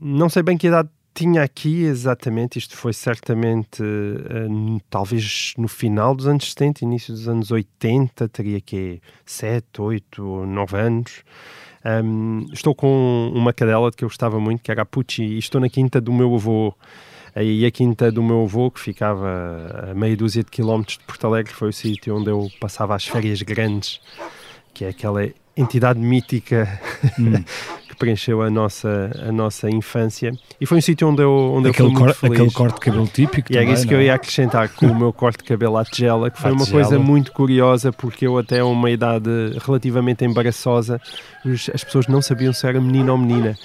não sei bem que idade tinha aqui exatamente, isto foi certamente uh, talvez no final dos anos 70, início dos anos 80, teria que 7, 8, 9 anos. Um, estou com uma cadela que eu gostava muito, que era a Pucci, e estou na quinta do meu avô. E a quinta do meu avô, que ficava a meia dúzia de quilómetros de Porto Alegre, foi o sítio onde eu passava as férias grandes, que é aquela entidade mítica hum. preencheu a nossa, a nossa infância. E foi um sítio onde eu, onde aquele eu fui muito cor, Aquele corte de cabelo típico E também, é isso que eu ia acrescentar com o meu corte de cabelo à tigela, que foi uma coisa muito curiosa porque eu até uma idade relativamente embaraçosa as pessoas não sabiam se era menino ou menina.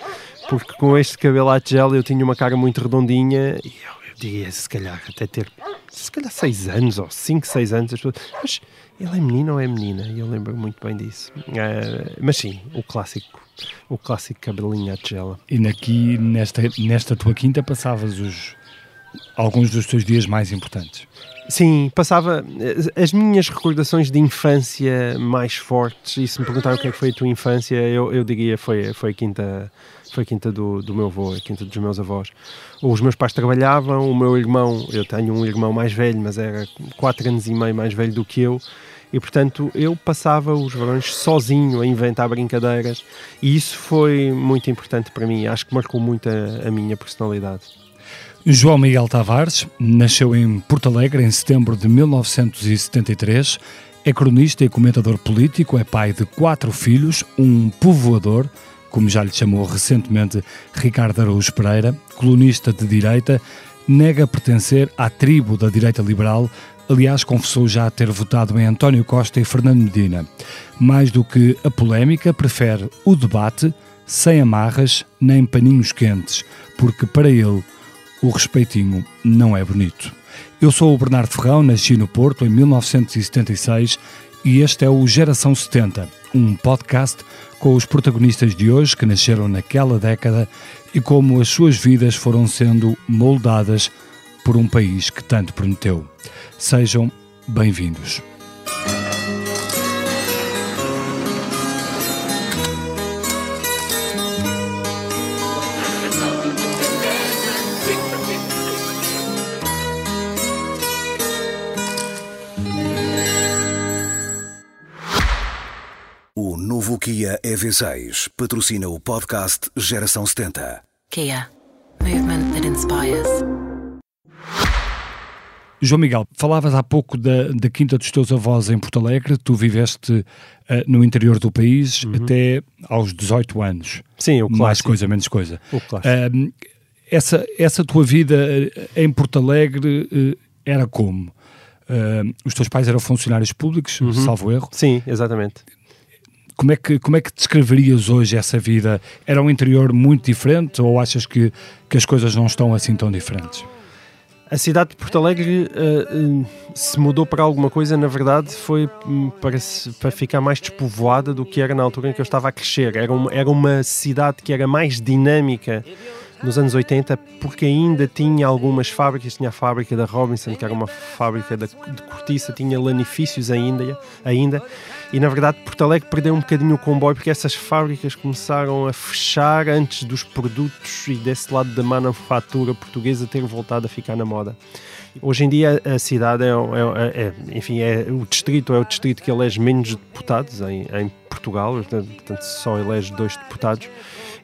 Porque com este cabelo à tigela eu tinha uma cara muito redondinha e eu, eu diria se calhar até ter se calhar 6 anos ou 5, 6 anos as pessoas, mas ele é menino ou é menina? E eu lembro muito bem disso. Uh, mas sim, o clássico, o clássico cabelinho à tigela. E aqui, nesta, nesta tua quinta, passavas os, alguns dos teus dias mais importantes? Sim, passava as minhas recordações de infância mais fortes. E se me perguntaram o que é que foi a tua infância, eu, eu diria foi foi a quinta foi a quinta do, do meu avô, a quinta dos meus avós. Os meus pais trabalhavam, o meu irmão, eu tenho um irmão mais velho, mas era quatro anos e meio mais velho do que eu. E portanto eu passava os verões sozinho a inventar brincadeiras e isso foi muito importante para mim. Acho que marcou muito a, a minha personalidade. João Miguel Tavares nasceu em Porto Alegre em setembro de 1973. É cronista e comentador político, é pai de quatro filhos, um povoador, como já lhe chamou recentemente Ricardo Araújo Pereira, colunista de direita, nega pertencer à tribo da direita liberal, aliás, confessou já ter votado em António Costa e Fernando Medina. Mais do que a polémica, prefere o debate, sem amarras nem paninhos quentes, porque para ele o respeitinho não é bonito. Eu sou o Bernardo Ferrão, nasci no Porto em 1976 e este é o Geração 70, um podcast com os protagonistas de hoje que nasceram naquela década e como as suas vidas foram sendo moldadas por um país que tanto prometeu. Sejam bem-vindos. Kia EV6 patrocina o podcast Geração 70. Kia. Movement that inspires. João Miguel, falavas há pouco da, da quinta dos teus avós em Porto Alegre, tu viveste uh, no interior do país uhum. até aos 18 anos. Sim, o clássico. Mais coisa, menos coisa. O clássico. Uh, essa, essa tua vida eh, em Porto Alegre uh, era como? os teus pais eram funcionários públicos, uhum. salvo erro? Sim, exatamente. Como é, que, como é que descreverias hoje essa vida? Era um interior muito diferente ou achas que, que as coisas não estão assim tão diferentes? A cidade de Porto Alegre uh, se mudou para alguma coisa, na verdade, foi um, para, para ficar mais despovoada do que era na altura em que eu estava a crescer. Era era uma cidade que era mais dinâmica nos anos 80, porque ainda tinha algumas fábricas, tinha a fábrica da Robinson, que era uma fábrica de, de cortiça, tinha lanifícios ainda, ainda, e na verdade Porto Alegre perdeu um bocadinho o comboio, porque essas fábricas começaram a fechar antes dos produtos e desse lado da manufatura portuguesa ter voltado a ficar na moda. Hoje em dia a cidade é, é, é, enfim, é o distrito é o distrito que elege menos deputados em, em Portugal, portanto só elege dois deputados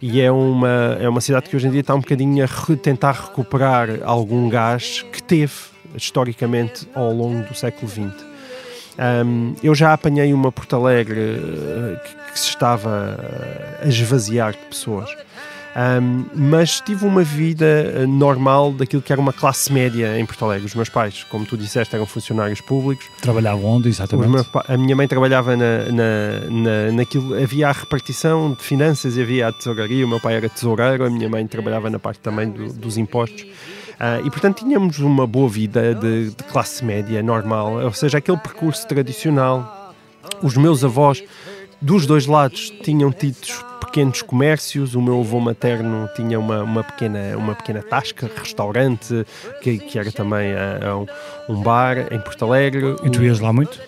e é uma, é uma cidade que hoje em dia está um bocadinho a re, tentar recuperar algum gás que teve historicamente ao longo do século XX. Um, eu já apanhei uma Porto Alegre uh, que, que, se estava a esvaziar de pessoas. Um, mas tive uma vida eh, normal daquilo que era uma classe média em Porto Alegre. Os meus pais, como tu disseste, eram funcionários públicos. Trabalhavam onde, exatamente? A minha mãe trabalhava na, na, na, naquilo. Havia a repartição de finanças e havia a tesouraria. O meu pai era tesoureiro, a minha mãe trabalhava na parte também do, dos impostos. Uh, e portanto tínhamos uma boa vida de, de classe média normal, ou seja, aquele percurso tradicional. Os meus avós dos dois lados tinham tido pequenos comércios. O meu avô materno tinha uma, uma, pequena, uma pequena tasca, restaurante, que, que era também uh, um, um, bar em Porto Alegre. E tu ias lá muito?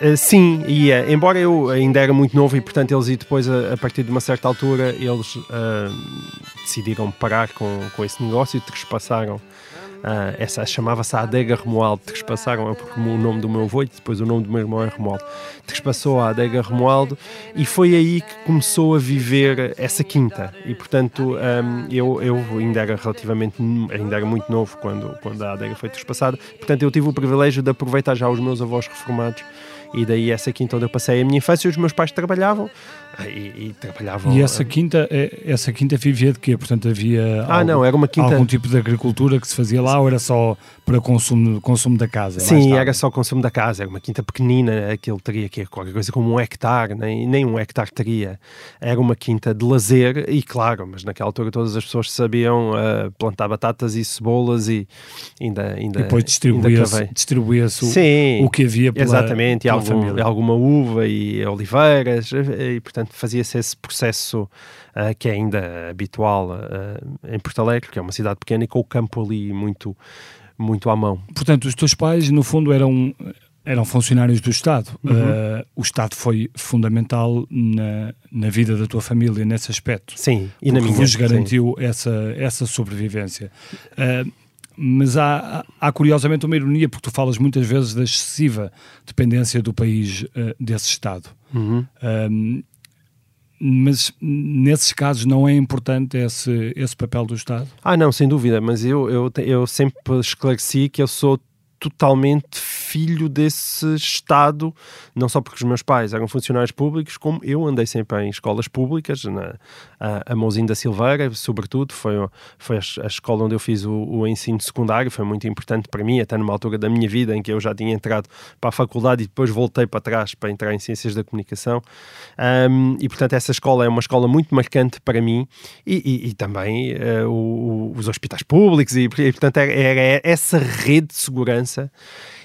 Uh, sim, ia. Embora eu ainda era muito novo e, portanto, eles e depois, a, a, partir de uma certa altura, eles uh, decidiram parar com, com esse negócio e trespassaram Uh, essa chamava-se adega Romualdo, trespassaram é porque o nome do meu avô e depois o nome do meu irmão é Romualdo. Trespassou a adega Romualdo e foi aí que começou a viver essa quinta. E portanto, um, eu, eu ainda era relativamente, ainda era muito novo quando, quando a adega foi trespassada, portanto, eu tive o privilégio de aproveitar já os meus avós reformados e daí essa quinta onde eu passei a minha infância, os meus pais trabalhavam e, e trabalhavam. E essa quinta, é, essa quinta vivia de quê? Portanto, havia ah, algum, não, era uma quinta... algum tipo de agricultura que se fazia lá ou era só para consumo, consumo da casa? Sim, era só consumo da casa, era uma quinta pequenina, aquilo teria que qualquer coisa como um hectare, nem, nem um hectare teria. Era uma quinta de lazer e claro, mas naquela altura todas as pessoas sabiam uh, plantar batatas e cebolas e ainda, ainda E depois distribuía-se distribuía o, o que havia pela, exatamente, pela algum, família. alguma uva e oliveiras e portanto fazia-se esse processo uh, que é ainda habitual uh, em Porto Alegre, que é uma cidade pequena e com o campo ali muito, muito à mão. Portanto, os teus pais, no fundo, eram eram funcionários do Estado. Uhum. Uh, o Estado foi fundamental na, na vida da tua família nesse aspecto. Sim, e na minha. vos garantiu essa, essa sobrevivência. Uh, mas há, há, curiosamente uma ironia, porque tu falas muitas vezes da excessiva dependência do país uh, desse Estado. Uhum mas nesses casos não é importante esse, esse papel do Estado? Ah, não, sem dúvida, mas eu, eu, eu sempre esclareci que eu sou totalmente filho desse Estado, não só porque os meus pais eram funcionários públicos, como eu andei sempre em escolas públicas, na, a, a Mousinho da Silveira, sobretudo, foi, foi a, a escola onde eu fiz o, o, ensino secundário, foi muito importante para mim, até numa altura da minha vida em que eu já tinha entrado para a faculdade e depois voltei para trás para entrar em Ciências da Comunicação. Um, e, portanto, essa escola é uma escola muito marcante para mim e, e, e também uh, o, os hospitais públicos, e, e portanto, era, era essa rede de segurança Grenze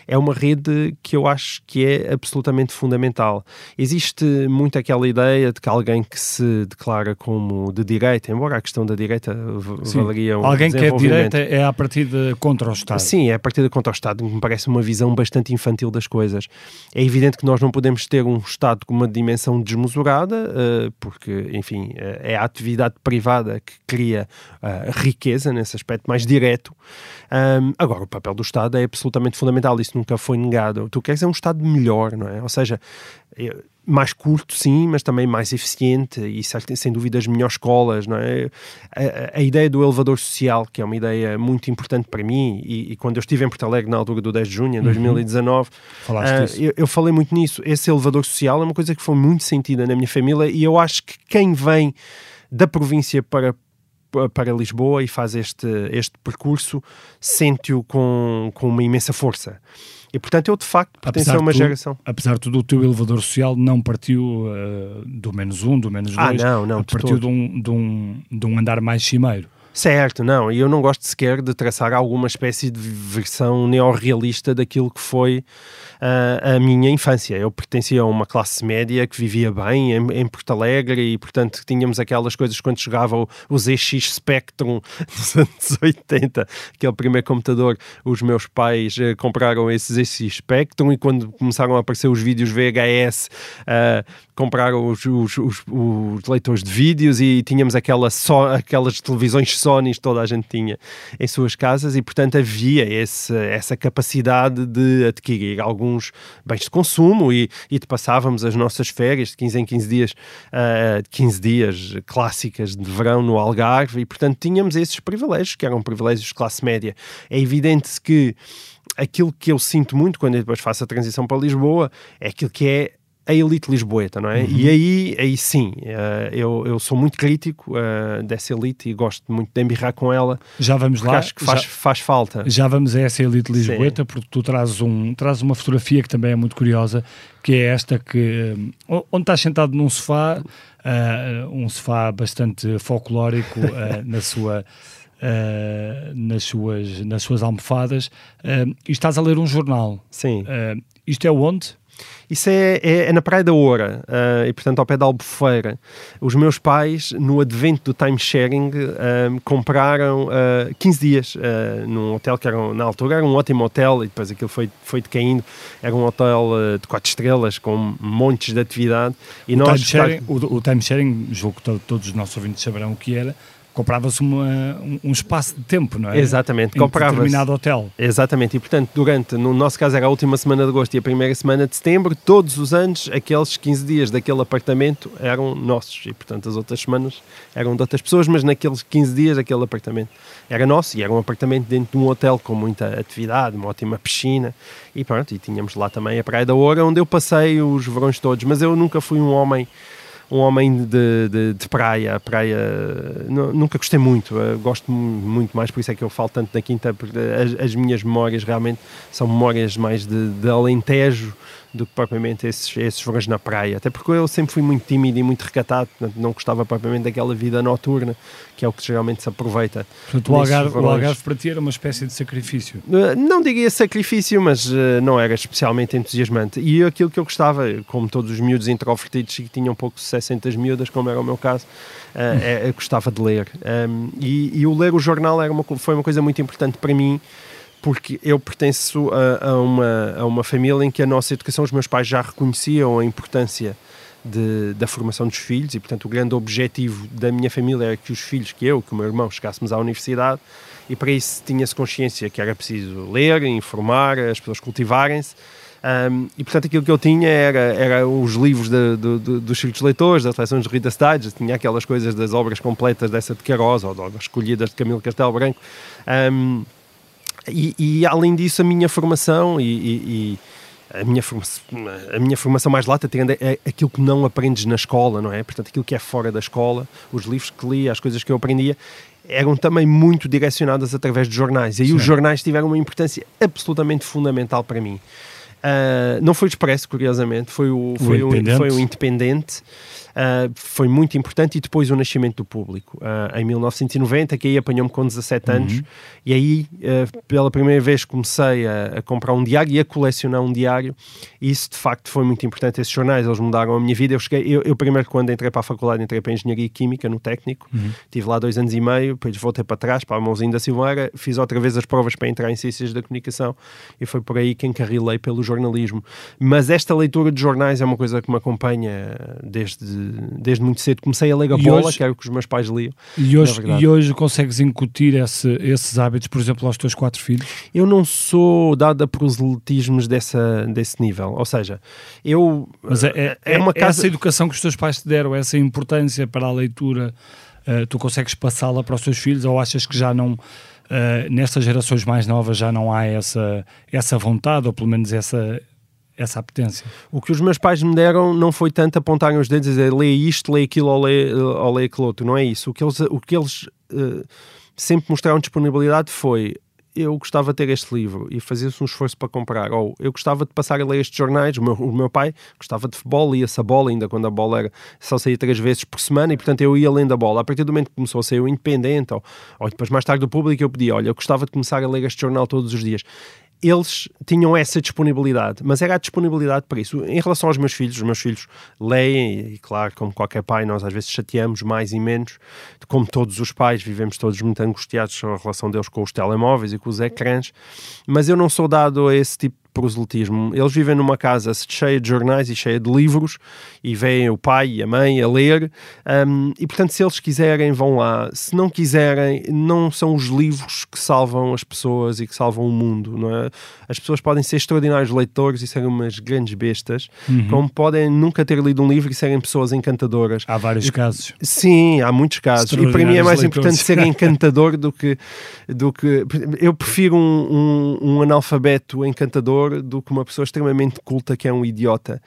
é uma rede que eu acho que é absolutamente fundamental. Existe muito aquela ideia de que alguém que se declara como de direita, embora a questão da direita Sim. valeria um Alguém que é de direita é a partida contra o Estado. Sim, é a partida contra o Estado, me parece uma visão bastante infantil das coisas. É evidente que nós não podemos ter um Estado com uma dimensão desmesurada, eh, porque, enfim, eh, é a atividade privada que cria eh, riqueza nesse aspecto mais direto. agora, o papel do Estado é absolutamente fundamental. Isso nunca foi negado. Tu queres é um Estado melhor, não é? Ou seja, é mais curto, sim, mas também mais eficiente e sem dúvida as melhores escolas, não é? A, a, ideia do elevador social, que é uma ideia muito importante para mim, e, e, quando eu estive em Porto Alegre na altura do 10 de junho de 2019, uhum. uh, eu, eu, falei muito nisso. Esse elevador social é uma coisa que foi muito sentida na minha família e eu acho que quem vem da província para para Lisboa e faz este, este percurso, sente-o com, com uma imensa força. E portanto eu de facto pertenço a uma tu, geração. Apesar de tudo, o teu elevador social não partiu uh, do menos um, do menos ah, dois, ah, não, não, partiu de um, de, um, de um andar mais cimeiro. Certo, não, e eu não gosto sequer de traçar alguma espécie de versão neorrealista daquilo que foi uh, a minha infância. Eu pertencia a uma classe média que vivia bem em, em Porto Alegre e, portanto, tínhamos aquelas coisas quando chegava os ZX Spectrum dos anos 80, aquele primeiro computador, os meus pais uh, compraram esse ZX Spectrum e quando começaram a aparecer os vídeos VHS, uh, ah, compraram os, os, os, os, leitores de vídeos e tínhamos aquela só, aquelas televisões Sony toda a gente tinha em suas casas e, portanto, havia esse, essa capacidade de adquirir alguns bens de consumo e, e de passávamos as nossas férias de 15 em 15 dias, uh, 15 dias clássicas de verão no Algarve e, portanto, tínhamos esses privilégios, que eram privilégios de classe média. É evidente que aquilo que eu sinto muito quando eu depois faço a transição para Lisboa é aquilo que é a elite lisboeta, não é? Uhum. E aí, aí sim, uh, eu, eu sou muito crítico uh, dessa elite e gosto muito de embirrar com ela. Já vamos lá. Acho que faz, já, faz falta. Já vamos a essa elite lisboeta, sim. porque tu trazes, um, trazes uma fotografia que também é muito curiosa, que é esta que, uh, onde estás sentado num sofá, um sofá bastante folclórico na sua... Uh, nas, suas, nas suas almofadas uh, e estás a ler um jornal. Sim. Uh, isto é onde? Isso é, é, é, na Praia da Oura, uh, e portanto ao pé da Albufeira. Os meus pais, no advento do time-sharing, uh, compraram uh, ah, 15 dias uh, num hotel que era, na altura era um ótimo hotel, e depois aquilo foi, foi decaindo. Era um hotel de 4 estrelas, com montes de atividade. E o time-sharing, o, o time julgo que todos os nossos ouvintes saberão o que era, comprava-se um, um, espaço de tempo, não é? Exatamente, em comprava determinado hotel. Exatamente, e portanto, durante, no nosso caso era a última semana de agosto e a primeira semana de setembro, todos os anos, aqueles 15 dias daquele apartamento eram nossos, e portanto as outras semanas eram de outras pessoas, mas naqueles 15 dias aquele apartamento era nosso, e era um apartamento dentro de um hotel com muita atividade, uma ótima piscina, e pronto, e tínhamos lá também a Praia da Oura, onde eu passei os verões todos, mas eu nunca fui um homem um homem de, de, de praia. praia nunca gostei muito, gosto muito mais, por isso é que eu falo tanto da Quinta, porque as, as minhas memórias realmente são memórias mais de, de Alentejo do que propriamente esses, esses verões na praia. Até porque eu sempre fui muito tímido e muito recatado, portanto, não gostava propriamente daquela vida noturna, que é o que geralmente se aproveita. Portanto, o Algarve, o Algarve para ti era uma espécie de sacrifício? Uh, não diria sacrifício, mas uh, não era especialmente entusiasmante. E aquilo que eu gostava, como todos os miúdos introvertidos que tinham pouco sucesso entre as miúdas, como era o meu caso, é, eu gostava de ler. E, e, o ler o jornal era uma, foi uma coisa muito importante para mim, porque eu pertenço a, a, uma, a uma família em que a nossa educação, os meus pais já reconheciam a importância de, da formação dos filhos e, portanto, o grande objetivo da minha família era que os filhos, que eu, que o meu irmão, chegássemos à universidade e para isso tinha-se consciência que era preciso ler, informar, as pessoas cultivarem-se. Um, e portanto aquilo que eu tinha era, era os livros de, de, de, dos círculos leitores, das seleções de Rita Stides, tinha aquelas coisas das obras completas dessa de Queiroz ou das escolhidas de Camilo Castelo Branco. Um, e, e, além disso, a minha formação e, e, a, minha formação, a minha formação mais lata é aquilo que não aprendes na escola, não é? Portanto, aquilo que é fora da escola, os livros que li, as coisas que eu aprendia, eram também muito direcionadas através de jornais. E aí Sim. os jornais tiveram uma importância absolutamente fundamental para mim. Uh, não foi o Expresso, curiosamente, foi o, foi o, independente. Foi o independente uh, foi muito importante e depois o nascimento do público. Uh, em 1990, que aí apanhou-me com 17 anos uhum. e aí uh, pela primeira vez comecei a, a, comprar um diário e a colecionar um diário e isso de facto foi muito importante. Esses jornais, eles mudaram a minha vida. Eu, cheguei, eu, eu primeiro quando entrei para a faculdade, entrei para a Engenharia Química no técnico, uhum. tive lá dois anos e meio, depois voltei para trás, para a mãozinha da Silveira, fiz outra vez as provas para entrar em Ciências da Comunicação e foi por aí que encarrilei pelo jornalismo. Mas esta leitura de jornais é uma coisa que me acompanha desde desde muito cedo. Comecei a ler a bola, hoje, que era o que os meus pais liam. E hoje, e hoje consegues incutir esse, esses hábitos, por exemplo, aos teus quatro filhos? Eu não sou dado a proselitismos dessa, desse nível. Ou seja, eu. Mas é, é, é uma casa... essa educação que os teus pais te deram, essa importância para a leitura, uh, tu consegues passá-la para os teus filhos ou achas que já não. Uh, nestas gerações mais novas já não há essa, essa vontade, ou pelo menos essa, essa apetência. O que os meus pais me deram não foi tanto apontarem os dedos e dizer lê isto, lê aquilo ou lê, ou lê aquilo outro, não é isso. O que eles, o que eles uh, sempre mostraram disponibilidade foi eu gostava de ter este livro e fazia-se um esforço para comprar. Ou eu gostava de passar a ler estes jornais. O meu, o meu pai gostava de futebol, lia-se a bola, ainda quando a bola era, só saía três vezes por semana, e portanto eu ia lendo a bola. A partir do momento que começou a ser o independente, ou, ou depois mais tarde do público, eu pedia: olha, eu gostava de começar a ler este jornal todos os dias eles tinham essa disponibilidade, mas era a disponibilidade para isso. Em relação aos meus filhos, os meus filhos leem, e claro, como qualquer pai, nós às vezes chateamos mais e menos, como todos os pais, vivemos todos muito angustiados com a relação deles com os telemóveis e com os ecrãs, mas eu não sou dado a esse tipo proselitismo. Eles vivem numa casa cheia de jornais e cheia de livros e veem o pai e a mãe a ler. Um, e portanto, se eles quiserem, vão lá. Se não quiserem, não são os livros que salvam as pessoas e que salvam o mundo. Não é? As pessoas podem ser extraordinários leitores e serem umas grandes bestas, uhum. como podem nunca ter lido um livro e serem pessoas encantadoras. Há vários e, casos. Sim, há muitos casos. E para mim é mais leitores. importante ser encantador do que, do que. Eu prefiro um, um, um analfabeto encantador do que uma pessoa extremamente culta que é um idiota.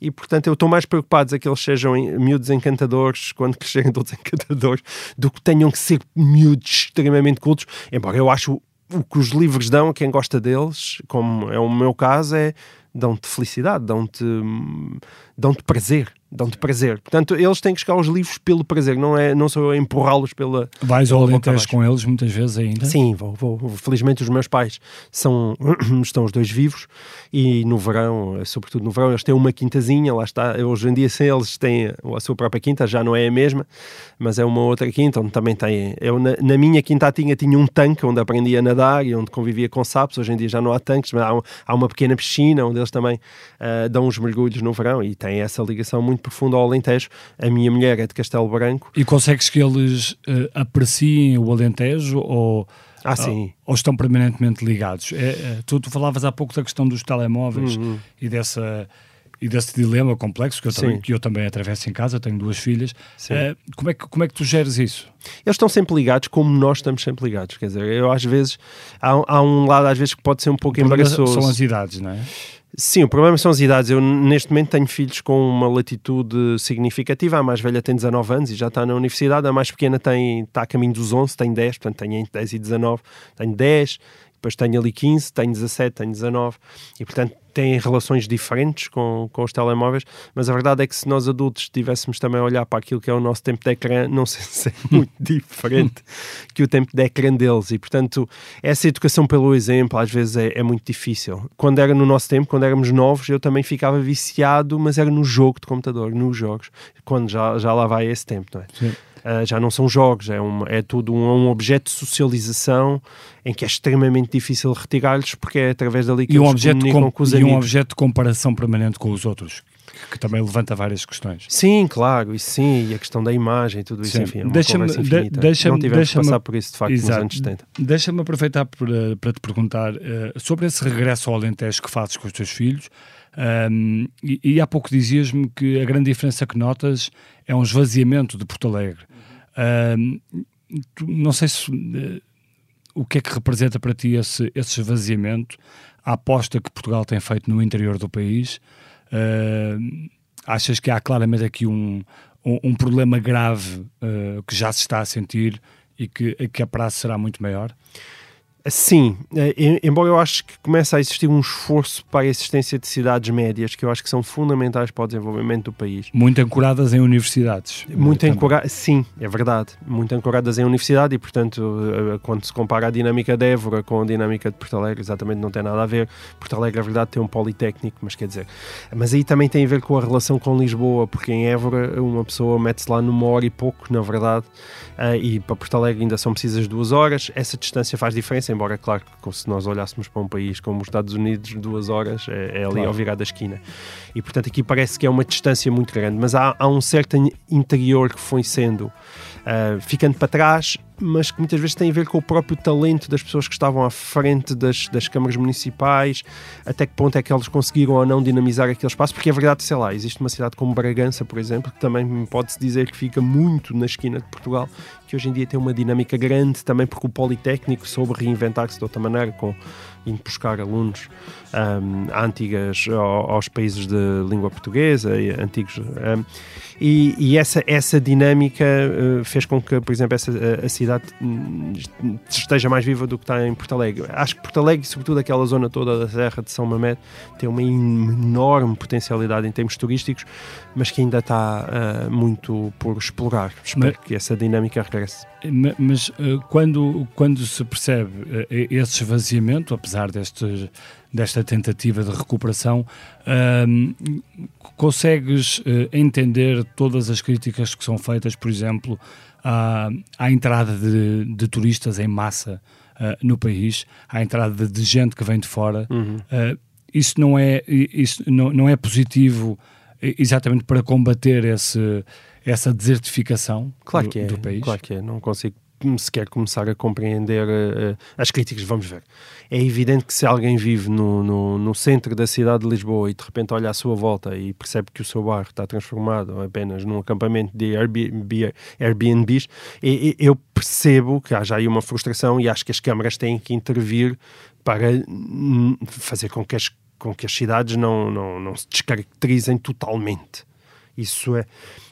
E portanto eu estou mais preocupado a que eles sejam miúdos encantadores quando crescerem todos encantadores do que tenham que ser miúdos extremamente cultos. Embora eu acho o que os livros dão a quem gosta deles, como é o meu caso, é dão-te felicidade, dão-te dão-te prazer dão-te prazer. Portanto, eles têm que chegar aos livros pelo prazer, não, é, não sou eu empurrá-los pela. Vais ao Alentejo com eles muitas vezes ainda? Sim, vou, vou. Felizmente os meus pais são, estão os dois vivos e no verão, sobretudo no verão, eles têm uma quintazinha, lá está. Hoje em dia, sem eles têm a sua própria quinta, já não é a mesma, mas é uma outra quinta onde também tem. Eu, na, na minha quintatinha tinha um tanque onde aprendi a nadar e onde convivia com sapos. Hoje em dia já não há tanques, mas há, há uma pequena piscina onde eles também uh, dão uns mergulhos no verão e têm essa ligação muito muito profundo ao Alentejo. A minha mulher é de Castelo Branco. E consegues que eles uh, apreciem o Alentejo ou, ah, ou, ou estão permanentemente ligados? É, é, tu, tu, falavas há pouco da questão dos telemóveis uhum. e dessa e desse dilema complexo que eu, também, que eu também atravesso em casa, tenho duas filhas. Uh, como, é que, como é que tu geres isso? Eles estão sempre ligados como nós estamos sempre ligados. Quer dizer, eu às vezes, há, há um lado às vezes que pode ser um pouco embaraçoso. São as idades, não é? Sim, o problema são as idades. Eu, neste momento, tenho filhos com uma latitude significativa. A mais velha tem 19 anos e já está na universidade. A mais pequena tem, está a caminho dos 11, tem 10, portanto, tenho entre 10 e 19. Tenho 10, depois tenho ali 15, tenho 17, tenho 19. E, portanto, têm relações diferentes com, com os telemóveis, mas a verdade é que se nós adultos estivéssemos também a olhar para aquilo que é o nosso tempo de ecrã, não sei se é muito diferente que o tempo de ecrã deles. E, portanto, essa educação pelo exemplo às vezes é, é muito difícil. Quando era no nosso tempo, quando éramos novos, eu também ficava viciado, mas era no jogo de computador, nos jogos, quando já, já lá vai esse tempo, não é? Sim uh, já não são jogos, é, um, é tudo um, um, objeto de socialização em que é extremamente difícil retirar-lhes porque é através dali que e eles um objeto comunicam com os e amigos. um objeto de comparação permanente com os outros que também levanta várias questões. Sim, claro, isso sim, e a questão da imagem, tudo isso, sim. enfim, é uma deixa-me, de, deixa Não tivemos deixa passar por isso, de facto, exato, nos anos 70. Deixa-me aproveitar para, para te perguntar uh, sobre esse regresso ao Alentejo que fazes com os teus filhos, um, e, e, há pouco dizias-me que a grande diferença que notas é um esvaziamento de Porto Alegre. Uh, não sei se uh, o que é que representa para ti esse, esse esvaziamento, a aposta que Portugal tem feito no interior do país. Uh, achas que há claramente aqui um, um, um problema grave ah, que já se está a sentir e que, que a prazo será muito maior? Sim, eh, embora eu acho que começa a existir um esforço para a existência de cidades médias que eu acho que são fundamentais para o desenvolvimento do país. Muito ancoradas em universidades. Muito ancoradas, sim, é verdade. Muito ancoradas em universidade e, portanto, eh, quando se compara a dinâmica de Évora com a dinâmica de Porto Alegre, exatamente não tem nada a ver. Porto Alegre, é verdade, tem um politécnico, mas quer dizer. Mas aí também tem a ver com a relação com Lisboa, porque em Évora uma pessoa mete-se lá numa hora e pouco, na verdade, eh, e para Porto Alegre ainda são precisas duas horas. Essa distância faz diferença embora claro que se nós olhássemos para um país como os Estados Unidos, duas horas é, é ali claro. ao virar da esquina. E portanto aqui parece que é uma distância muito grande, mas há, há um certo interior que foi sendo uh, ficando para trás, mas que muitas vezes tem a ver com o próprio talento das pessoas que estavam à frente das, das câmaras municipais, até que ponto é que eles conseguiram ou não dinamizar aquele espaço, porque é verdade, sei lá, existe uma cidade como Bragança, por exemplo, que também pode-se dizer que fica muito na esquina de Portugal, que hoje em dia tem uma dinâmica grande também porque o Politécnico soube reinventar-se de outra maneira, com indo buscar alunos um, antigas aos países de língua portuguesa, antigos. Um, e, e, essa, essa dinâmica uh, fez com que, por exemplo, essa, a, a cidade esteja mais viva do que está em Porto Alegre. Acho que Porto Alegre, sobretudo aquela zona toda da Serra de São Mamede, tem uma enorme potencialidade em termos turísticos, mas que ainda está uh, muito por explorar. Espero mas, que essa dinâmica regresse. Mas uh, quando, quando se percebe esse esvaziamento, apesar destes desta tentativa de recuperação, uh, consegues uh, entender todas as críticas que são feitas, por exemplo, à, à entrada de, de, turistas em massa uh, no país, à entrada de, gente que vem de fora. Uhum. Ah, isso não é, isso não, não é positivo exatamente para combater esse, essa desertificação claro do, é, do país? Claro que é, não consigo sequer começar a compreender uh, as críticas. Vamos ver. É evidente que se alguém vive no, no, no, centro da cidade de Lisboa e de repente olha à sua volta e percebe que o seu bairro está transformado apenas num acampamento de Airbnb, Airbnbs, e, e, eu percebo que há já aí uma frustração e acho que as câmaras têm que intervir para hum, fazer com que as, com que as cidades não, não, não se descaracterizem totalmente. Isso é,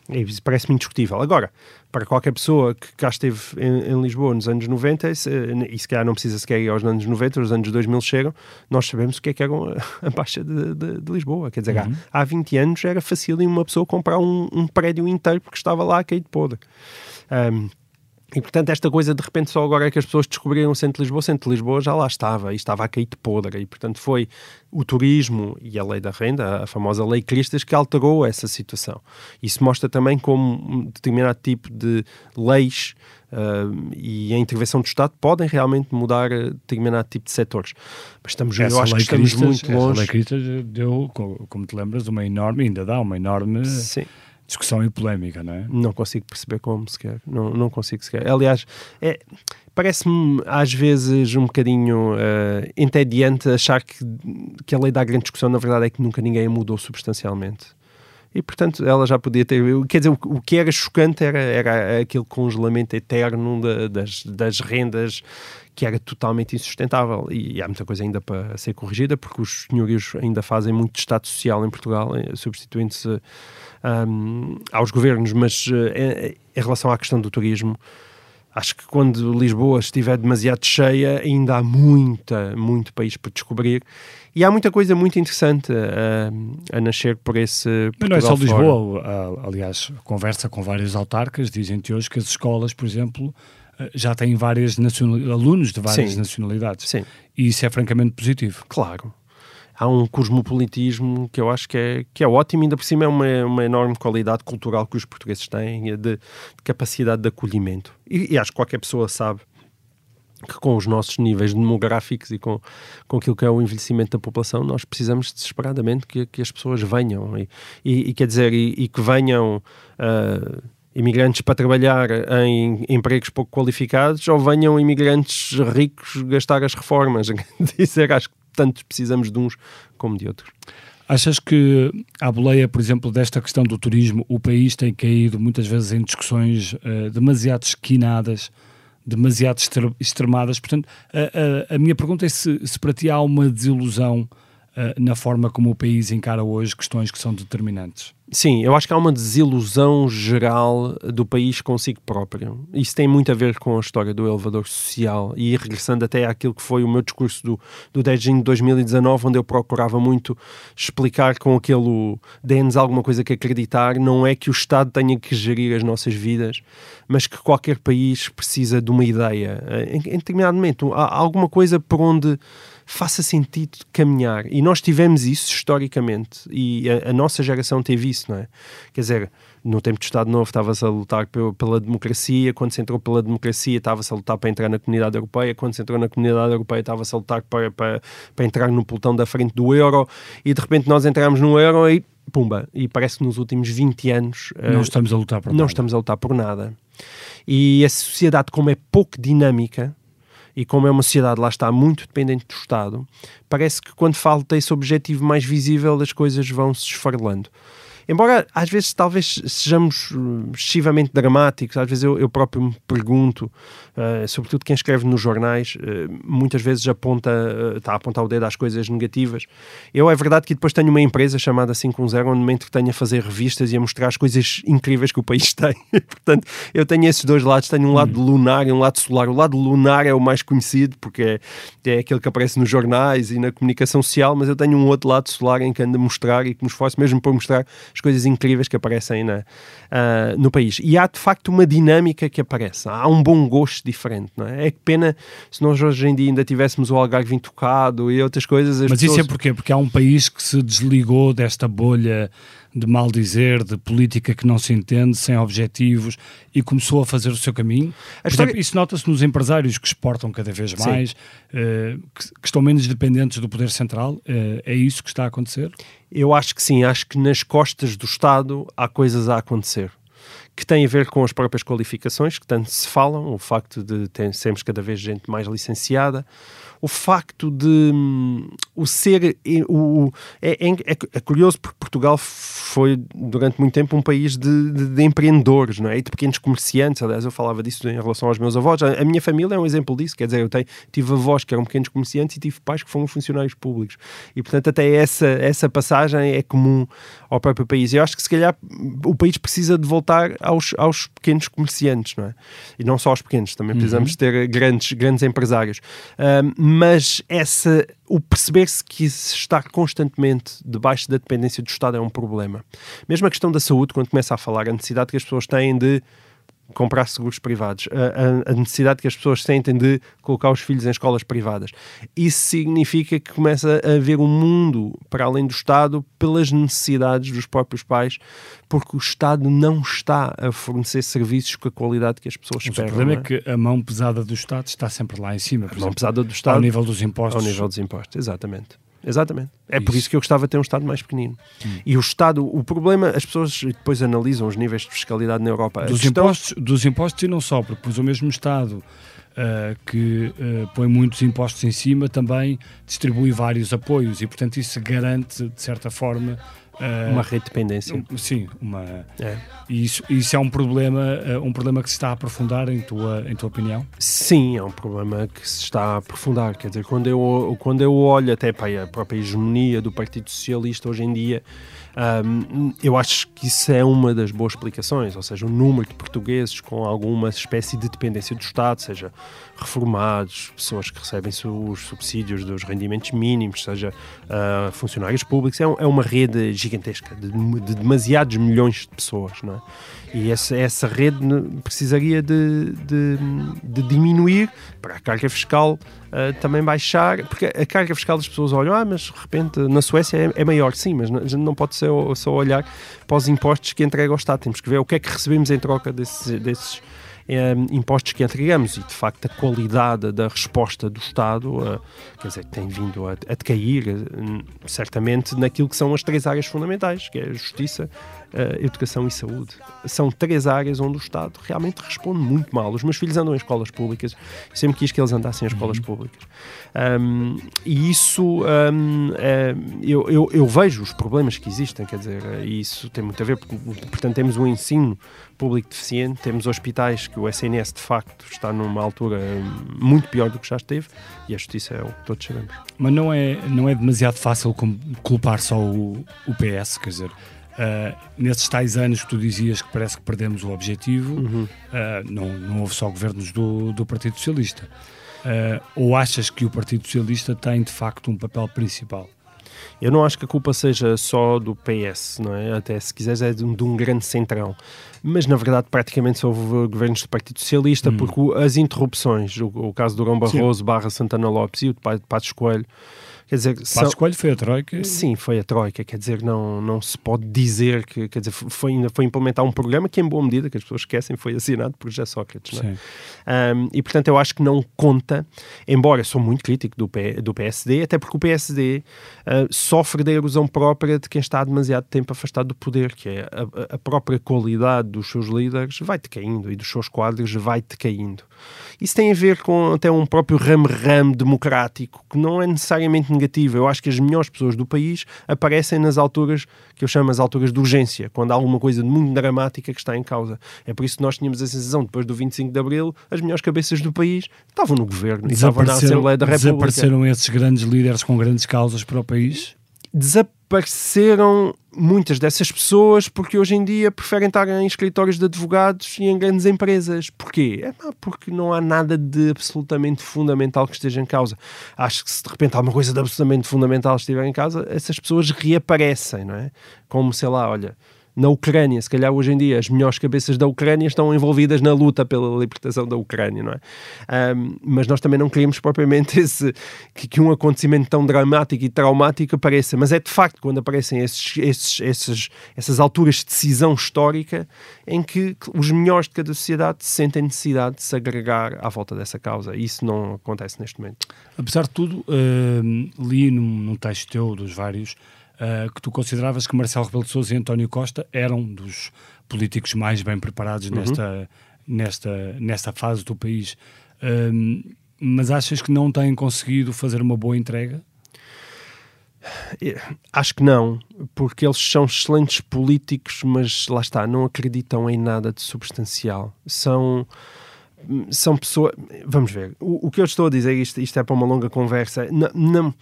é parece-me indiscutível. Agora, para qualquer pessoa que cá esteve em, em Lisboa nos anos 90, e se, e se calhar não precisa sequer ir aos anos 90, os anos 2000 chegam, nós sabemos o que é que era a Baixa de, de, de Lisboa. Quer dizer, uhum. há, há 20 anos era fácil uma pessoa comprar um, um, prédio inteiro porque estava lá a cair de podre. Um, E portanto, esta coisa de repente só agora é que as pessoas descobriram o centro de Lisboa, o centro de Lisboa já lá estava e estava a cair de podre. E portanto, foi o turismo e a lei da renda, a famosa lei Cristas, que alterou essa situação. Isso mostra também como um determinado tipo de leis uh, e a intervenção do Estado podem realmente mudar determinado tipo de setores. Mas estamos, essa eu acho que estamos Cristas, muito longe. Essa lei Cristas deu, como te lembras, uma enorme, ainda dá uma enorme. Sim discussão e polémica, não é? Não consigo perceber como sequer. Não, não consigo sequer. Aliás, é, parece-me às vezes um bocadinho uh, entediante achar que, que a lei da grande discussão, na verdade, é que nunca ninguém mudou substancialmente. E, portanto, ela já podia ter. Quer dizer, o, que era chocante era, era aquele congelamento eterno da, das, das rendas que era totalmente insustentável e há muita coisa ainda para ser corrigida porque os senhorios ainda fazem muito Estado social em Portugal, eh, substituindo-se um, aos governos, mas uh, em, em, relação à questão do turismo, acho que quando Lisboa estiver demasiado cheia, ainda há muita, muito país por descobrir. E há muita coisa muito interessante a, a nascer por esse. Mas não é só Lisboa, aliás, conversa com vários autarcas, dizem-te hoje que as escolas, por exemplo, eh, já têm várias alunos de várias Sim. nacionalidades. Sim. E isso é francamente positivo. Claro há um cosmopolitismo que eu acho que é, que é ótimo, ainda por cima é uma, uma enorme qualidade cultural que os portugueses têm, de, de capacidade de acolhimento. E, e, acho que qualquer pessoa sabe que com os nossos níveis demográficos e com, com aquilo que é o envelhecimento da população, nós precisamos desesperadamente que, que as pessoas venham. E, e, e quer dizer, e, que venham... Uh, imigrantes para trabalhar em empregos pouco qualificados ou venham imigrantes ricos gastar as reformas. Dizer, acho que tanto precisamos de uns como de outros. Achas que, à boleia, por exemplo, desta questão do turismo, o país tem caído muitas vezes em discussões uh, demasiado esquinadas, demasiado extremadas? Portanto, a, a, a, minha pergunta é se, se para ti há uma desilusão na forma como o país encara hoje questões que são determinantes. Sim, eu acho que há uma desilusão geral do país consigo próprio. Isso tem muito a ver com a história do elevador social e regressando até àquilo que foi o meu discurso do, do 10 de junho de 2019, onde eu procurava muito explicar com aquele dê-nos alguma coisa que acreditar, não é que o Estado tenha que gerir as nossas vidas, mas que qualquer país precisa de uma ideia. Em, em determinado momento, há alguma coisa por onde faça sentido caminhar. E nós tivemos isso historicamente e a, a nossa geração teve isso, não é? Quer dizer, no tempo do Estado Novo estava-se a lutar pela democracia, quando se entrou pela democracia estava-se a lutar para entrar na comunidade europeia, quando se entrou na comunidade europeia estava-se a lutar para, para, para entrar no pelotão da frente do euro e de repente nós entramos no euro e pumba, e parece que nos últimos 20 anos não uh, estamos a lutar por não nada. estamos a lutar por nada. E a sociedade, como é pouco dinâmica, e como é uma sociedade, lá está, muito dependente do Estado, parece que quando falta esse objetivo mais visível, as coisas vão se esfarelando. Embora às vezes talvez sejamos hum, excessivamente dramáticos, às vezes eu, eu próprio me pergunto, uh, sobretudo quem escreve nos jornais, uh, muitas vezes aponta, uh, está a apontar o dedo às coisas negativas. Eu é verdade que depois tenho uma empresa chamada 510 onde me entretenho a fazer revistas e a mostrar as coisas incríveis que o país tem. Portanto, eu tenho esses dois lados, tenho um lado hum. lunar e um lado solar. O lado lunar é o mais conhecido porque é, é aquele que aparece nos jornais e na comunicação social, mas eu tenho um outro lado solar em que ando a mostrar e que me esforço mesmo por mostrar as coisas incríveis que aparecem na, uh, no país. E há de facto uma dinâmica que aparece, há um bom gosto diferente. Não é? é que pena se nós hoje em dia ainda tivéssemos o Algarve intocado e outras coisas. Mas pessoas... isso é porquê? Porque há um país que se desligou desta bolha de mal dizer, de política que não se entende, sem objetivos, e começou a fazer o seu caminho. Por história... exemplo, isso nota-se nos empresários que exportam cada vez mais, uh, que, que, estão menos dependentes do poder central. Uh, é isso que está a acontecer? Eu acho que sim, acho que nas costas do Estado há coisas a acontecer que têm a ver com as próprias qualificações, que tanto se falam, o facto de termos cada vez gente mais licenciada, o facto de um, o ser. O, é, é, é, é, curioso porque Portugal foi durante muito tempo um país de, de, de, empreendedores, não é? E de pequenos comerciantes. Aliás, eu falava disso em relação aos meus avós. A, a, minha família é um exemplo disso. Quer dizer, eu tenho, tive avós que eram pequenos comerciantes e tive pais que foram funcionários públicos. E portanto, até essa, essa passagem é comum ao próprio país. Eu acho que se calhar o país precisa de voltar aos, aos pequenos comerciantes, não é? E não só aos pequenos, também precisamos uhum. ter grandes, grandes empresários. Um, mas essa, o perceber-se que se está constantemente debaixo da dependência do Estado é um problema. Mesmo a questão da saúde, quando começa a falar, a necessidade que as pessoas têm de comprar seguros privados, a, a, a, necessidade que as pessoas sentem de colocar os filhos em escolas privadas. Isso significa que começa a haver um mundo para além do Estado pelas necessidades dos próprios pais, porque o Estado não está a fornecer serviços com a qualidade que as pessoas esperam. O problema é? é? que a mão pesada do Estado está sempre lá em cima. a mão exemplo, pesada do Estado ao nível dos impostos. Ao nível dos impostos, exatamente. Exatamente. É isso. por isso que eu gostava de ter um Estado mais pequenino. Hum. E o Estado, o problema, as pessoas depois analisam os níveis de fiscalidade na Europa. Dos, questão... impostos, dos impostos e não só, porque depois o mesmo Estado uh, que uh, põe muitos impostos em cima também distribui vários apoios e, portanto, isso garante, de certa forma, uma rede de dependência. Um, sim, uma. É. E isso, isso é um problema, uh, um problema que se está a aprofundar em tua, em tua opinião? Sim, é um problema que se está a aprofundar. Quer dizer, quando eu, quando eu olho até para a própria hegemonia do Partido Socialista hoje em dia, um, eu acho que isso é uma das boas explicações, ou seja, o número de portugueses com alguma espécie de dependência do Estado, seja reformados, pessoas que recebem os subsídios dos rendimentos mínimos, seja uh, funcionários públicos, é, é, uma rede gigantesca de, de, demasiados milhões de pessoas, não é? E essa, essa rede precisaria de, de, de diminuir para a carga fiscal uh, também baixar, porque a carga fiscal das pessoas olham, ah, mas de repente na Suécia é, é maior, sim, mas não, não pode ser só olhar para os impostos que entrega ao Estado, temos que ver o que é que recebemos em troca desses, desses eh, impostos que entregamos. E, de facto, a qualidade da resposta do Estado, uh, quer dizer, tem vindo a, a decair, uh, certamente, naquilo que são as três áreas fundamentais, que é a justiça, educação e saúde. São três áreas onde o Estado realmente responde muito mal. Os meus filhos andam em escolas públicas, sempre quis que eles andassem em escolas uhum. públicas. Um, e isso, um, é, eu, eu, eu, vejo os problemas que existem, quer dizer, e isso tem muito a ver, porque, portanto, temos um ensino público deficiente, temos hospitais que o SNS de facto está numa altura muito pior do que já esteve e a justiça é o que todos sabemos. Mas não é, não é demasiado fácil culpar só o, o PS, quer dizer, Uh, nesses tais anos que tu dizias que parece que perdemos o objetivo, uhum. uh, não, não houve só governos do, do Partido Socialista. Uh, ou achas que o Partido Socialista tem de facto um papel principal? Eu não acho que a culpa seja só do PS, não é? Até se quiseres é de um, de um grande centrão. Mas na verdade praticamente só houve governos do Partido Socialista, hum. porque as interrupções, o, o caso do Durão Barroso, Sim. Barra Santana Lopes e o de Passos Coelho, Quer dizer, Passos são... Coelho foi a Troika? Sim, foi a Troika. Quer dizer, não, não se pode dizer que quer dizer, foi, ainda foi implementar um programa que, em boa medida, que as pessoas esquecem, foi assinado por José Sócrates. Não é? um, e, portanto, eu acho que não conta, embora sou muito crítico do, P, do PSD, até porque o PSD uh, sofre da erosão própria de quem está demasiado tempo afastado do poder, que é a, a própria qualidade dos seus líderes vai decaindo e dos seus quadros vai decaindo. Isso tem a ver com até um próprio ramo-ramo democrático, que não é necessariamente negativo. Eu acho que as melhores pessoas do país aparecem nas alturas que eu chamo as alturas de urgência, quando há alguma coisa muito dramática que está em causa. É por isso que nós tínhamos a sensação, depois do 25 de Abril, as melhores cabeças do país estavam no governo estavam na Assembleia da República. Desapareceram esses grandes líderes com grandes causas para o país? Desapareceram muitas dessas pessoas porque hoje em dia preferem estar em escritórios de advogados e em grandes empresas. Porquê? É porque não há nada de absolutamente fundamental que esteja em causa. Acho que se de repente alguma coisa de absolutamente fundamental estiver em causa, essas pessoas reaparecem, não é? Como, sei lá, olha, na Ucrânia. Se calhar hoje em dia as melhores cabeças da Ucrânia estão envolvidas na luta pela libertação da Ucrânia, não é? Um, mas nós também não queríamos propriamente esse, que, que, um acontecimento tão dramático e traumático apareça. Mas é de facto quando aparecem esses, esses, esses, essas alturas de decisão histórica em que os melhores de cada sociedade sentem necessidade de se agregar à volta dessa causa. E isso não acontece neste momento. Apesar de tudo, uh, li num, num texto teu, dos vários, uh, que tu consideravas que Marcelo Rebelo de Sousa e António Costa eram dos políticos mais bem preparados uhum. nesta, nesta, nesta fase do país. Uh, mas achas que não têm conseguido fazer uma boa entrega? Acho que não, porque eles são excelentes políticos, mas lá está, não acreditam em nada de substancial. São são pessoas. Vamos ver. O, o, que eu estou a dizer, isto, isto é para uma longa conversa. Não, não,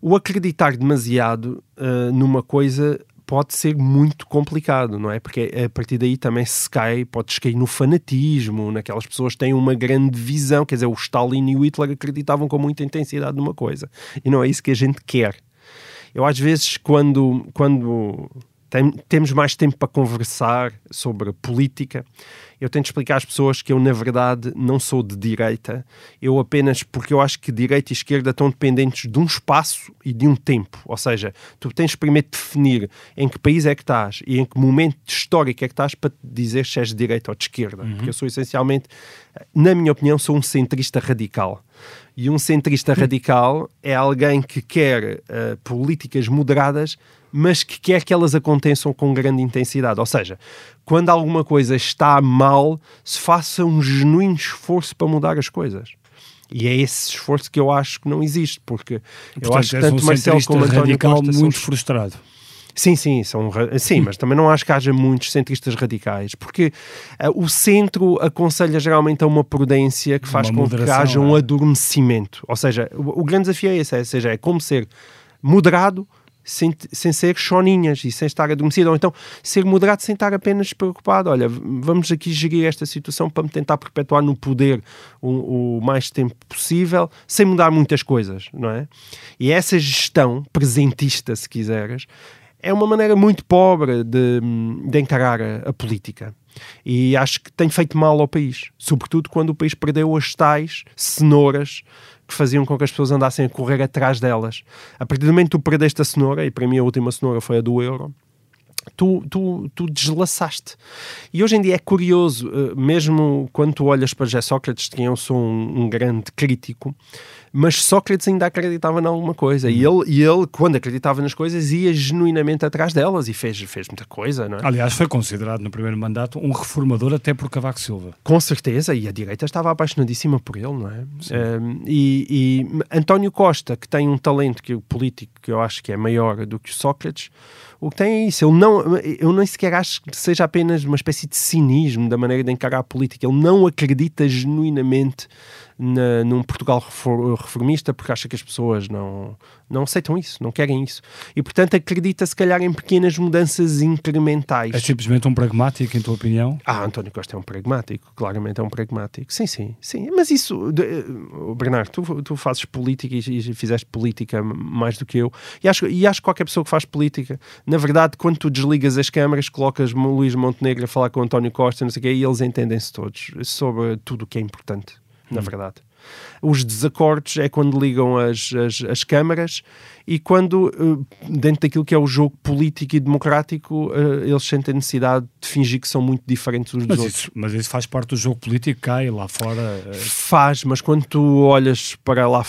o acreditar demasiado uh, numa coisa pode ser muito complicado, não é? Porque a partir daí também se cai, pode cair no fanatismo, naquelas pessoas que têm uma grande visão, quer dizer, o Stalin e o Hitler acreditavam com muita intensidade numa coisa, e não é isso que a gente quer. Eu às vezes, quando, quando tem, temos mais tempo para conversar sobre política, eu tento explicar às pessoas que eu, na verdade, não sou de direita. Eu apenas, porque eu acho que direita e esquerda estão dependentes de um espaço e de um tempo. Ou seja, tu tens primeiro de definir em que país é que estás e em que momento histórico é que estás para dizer se és de direita ou de esquerda. Uhum. Porque eu sou essencialmente, na minha opinião, sou um centrista radical. E um centrista radical é alguém que quer uh, políticas moderadas, mas que quer que elas aconteçam com grande intensidade. Ou seja, quando alguma coisa está mal, se faça um genuíno esforço para mudar as coisas. E é esse esforço que eu acho que não existe, porque Portanto, eu acho que tanto um Marcelo como António radical Costa muito são... frustrado. Sim, sim, são, sim, mas também não acho que haja muitos centristas radicais, porque uh, o centro aconselha geralmente a uma prudência que faz com que haja um é? adormecimento. Ou seja, o, o grande desafio é esse, é, seja, é como ser moderado sem, sem ser choninhas e sem estar adormecido, ou então ser moderado sem estar apenas preocupado. Olha, vamos aqui gerir esta situação para me tentar perpetuar no poder o, o mais tempo possível, sem mudar muitas coisas, não é? E essa gestão presentista, se quiseres, é uma maneira muito pobre de, de encarar a, a, política. E acho que tem feito mal ao país, sobretudo quando o país perdeu as tais cenouras que faziam com que as pessoas andassem a correr atrás delas. A partir do momento que tu perdeste a cenoura, e para mim a última cenoura foi a do euro, tu, tu, tu deslaçaste. E hoje em dia é curioso, eh, mesmo quando tu olhas para José Sócrates, que eu sou um, um grande crítico, mas Sócrates ainda acreditava em alguma coisa. E, ele, e ele, quando acreditava nas coisas, ia genuinamente atrás delas e fez, fez muita coisa, não é? Aliás, foi considerado no primeiro mandato um reformador até por Cavaco Silva. Com certeza, e a direita estava apaixonadíssima por ele, não é? Um, e, e António Costa, que tem um talento que político que eu acho que é maior do que o Sócrates, o que tem é isso. Ele não, eu nem sequer acho que seja apenas uma espécie de cinismo da maneira de encarar a política. Ele não acredita genuinamente na, num Portugal reformista porque acha que as pessoas não, não aceitam isso, não querem isso. E, portanto, acredita se calhar em pequenas mudanças incrementais. É simplesmente um pragmático, em tua opinião? Ah, António Costa é um pragmático, claramente é um pragmático. Sim, sim, sim. Mas isso, eh, Bernardo, tu, tu fazes política e, e, fizeste política mais do que eu. E acho, e acho que qualquer pessoa que faz política, na verdade, quando tu desligas as câmaras, colocas Luís Montenegro a falar com António Costa, não sei o quê, e eles entendem-se todos sobre tudo o que é importante na verdade. Os desacordos é quando ligam as, as, as câmaras e quando, eh, dentro daquilo que é o jogo político e democrático, eh, eles sentem necessidade de fingir que são muito diferentes uns mas dos isso, outros. Mas isso faz parte do jogo político cá e lá fora. Eh, faz, mas quando tu olhas para, lá,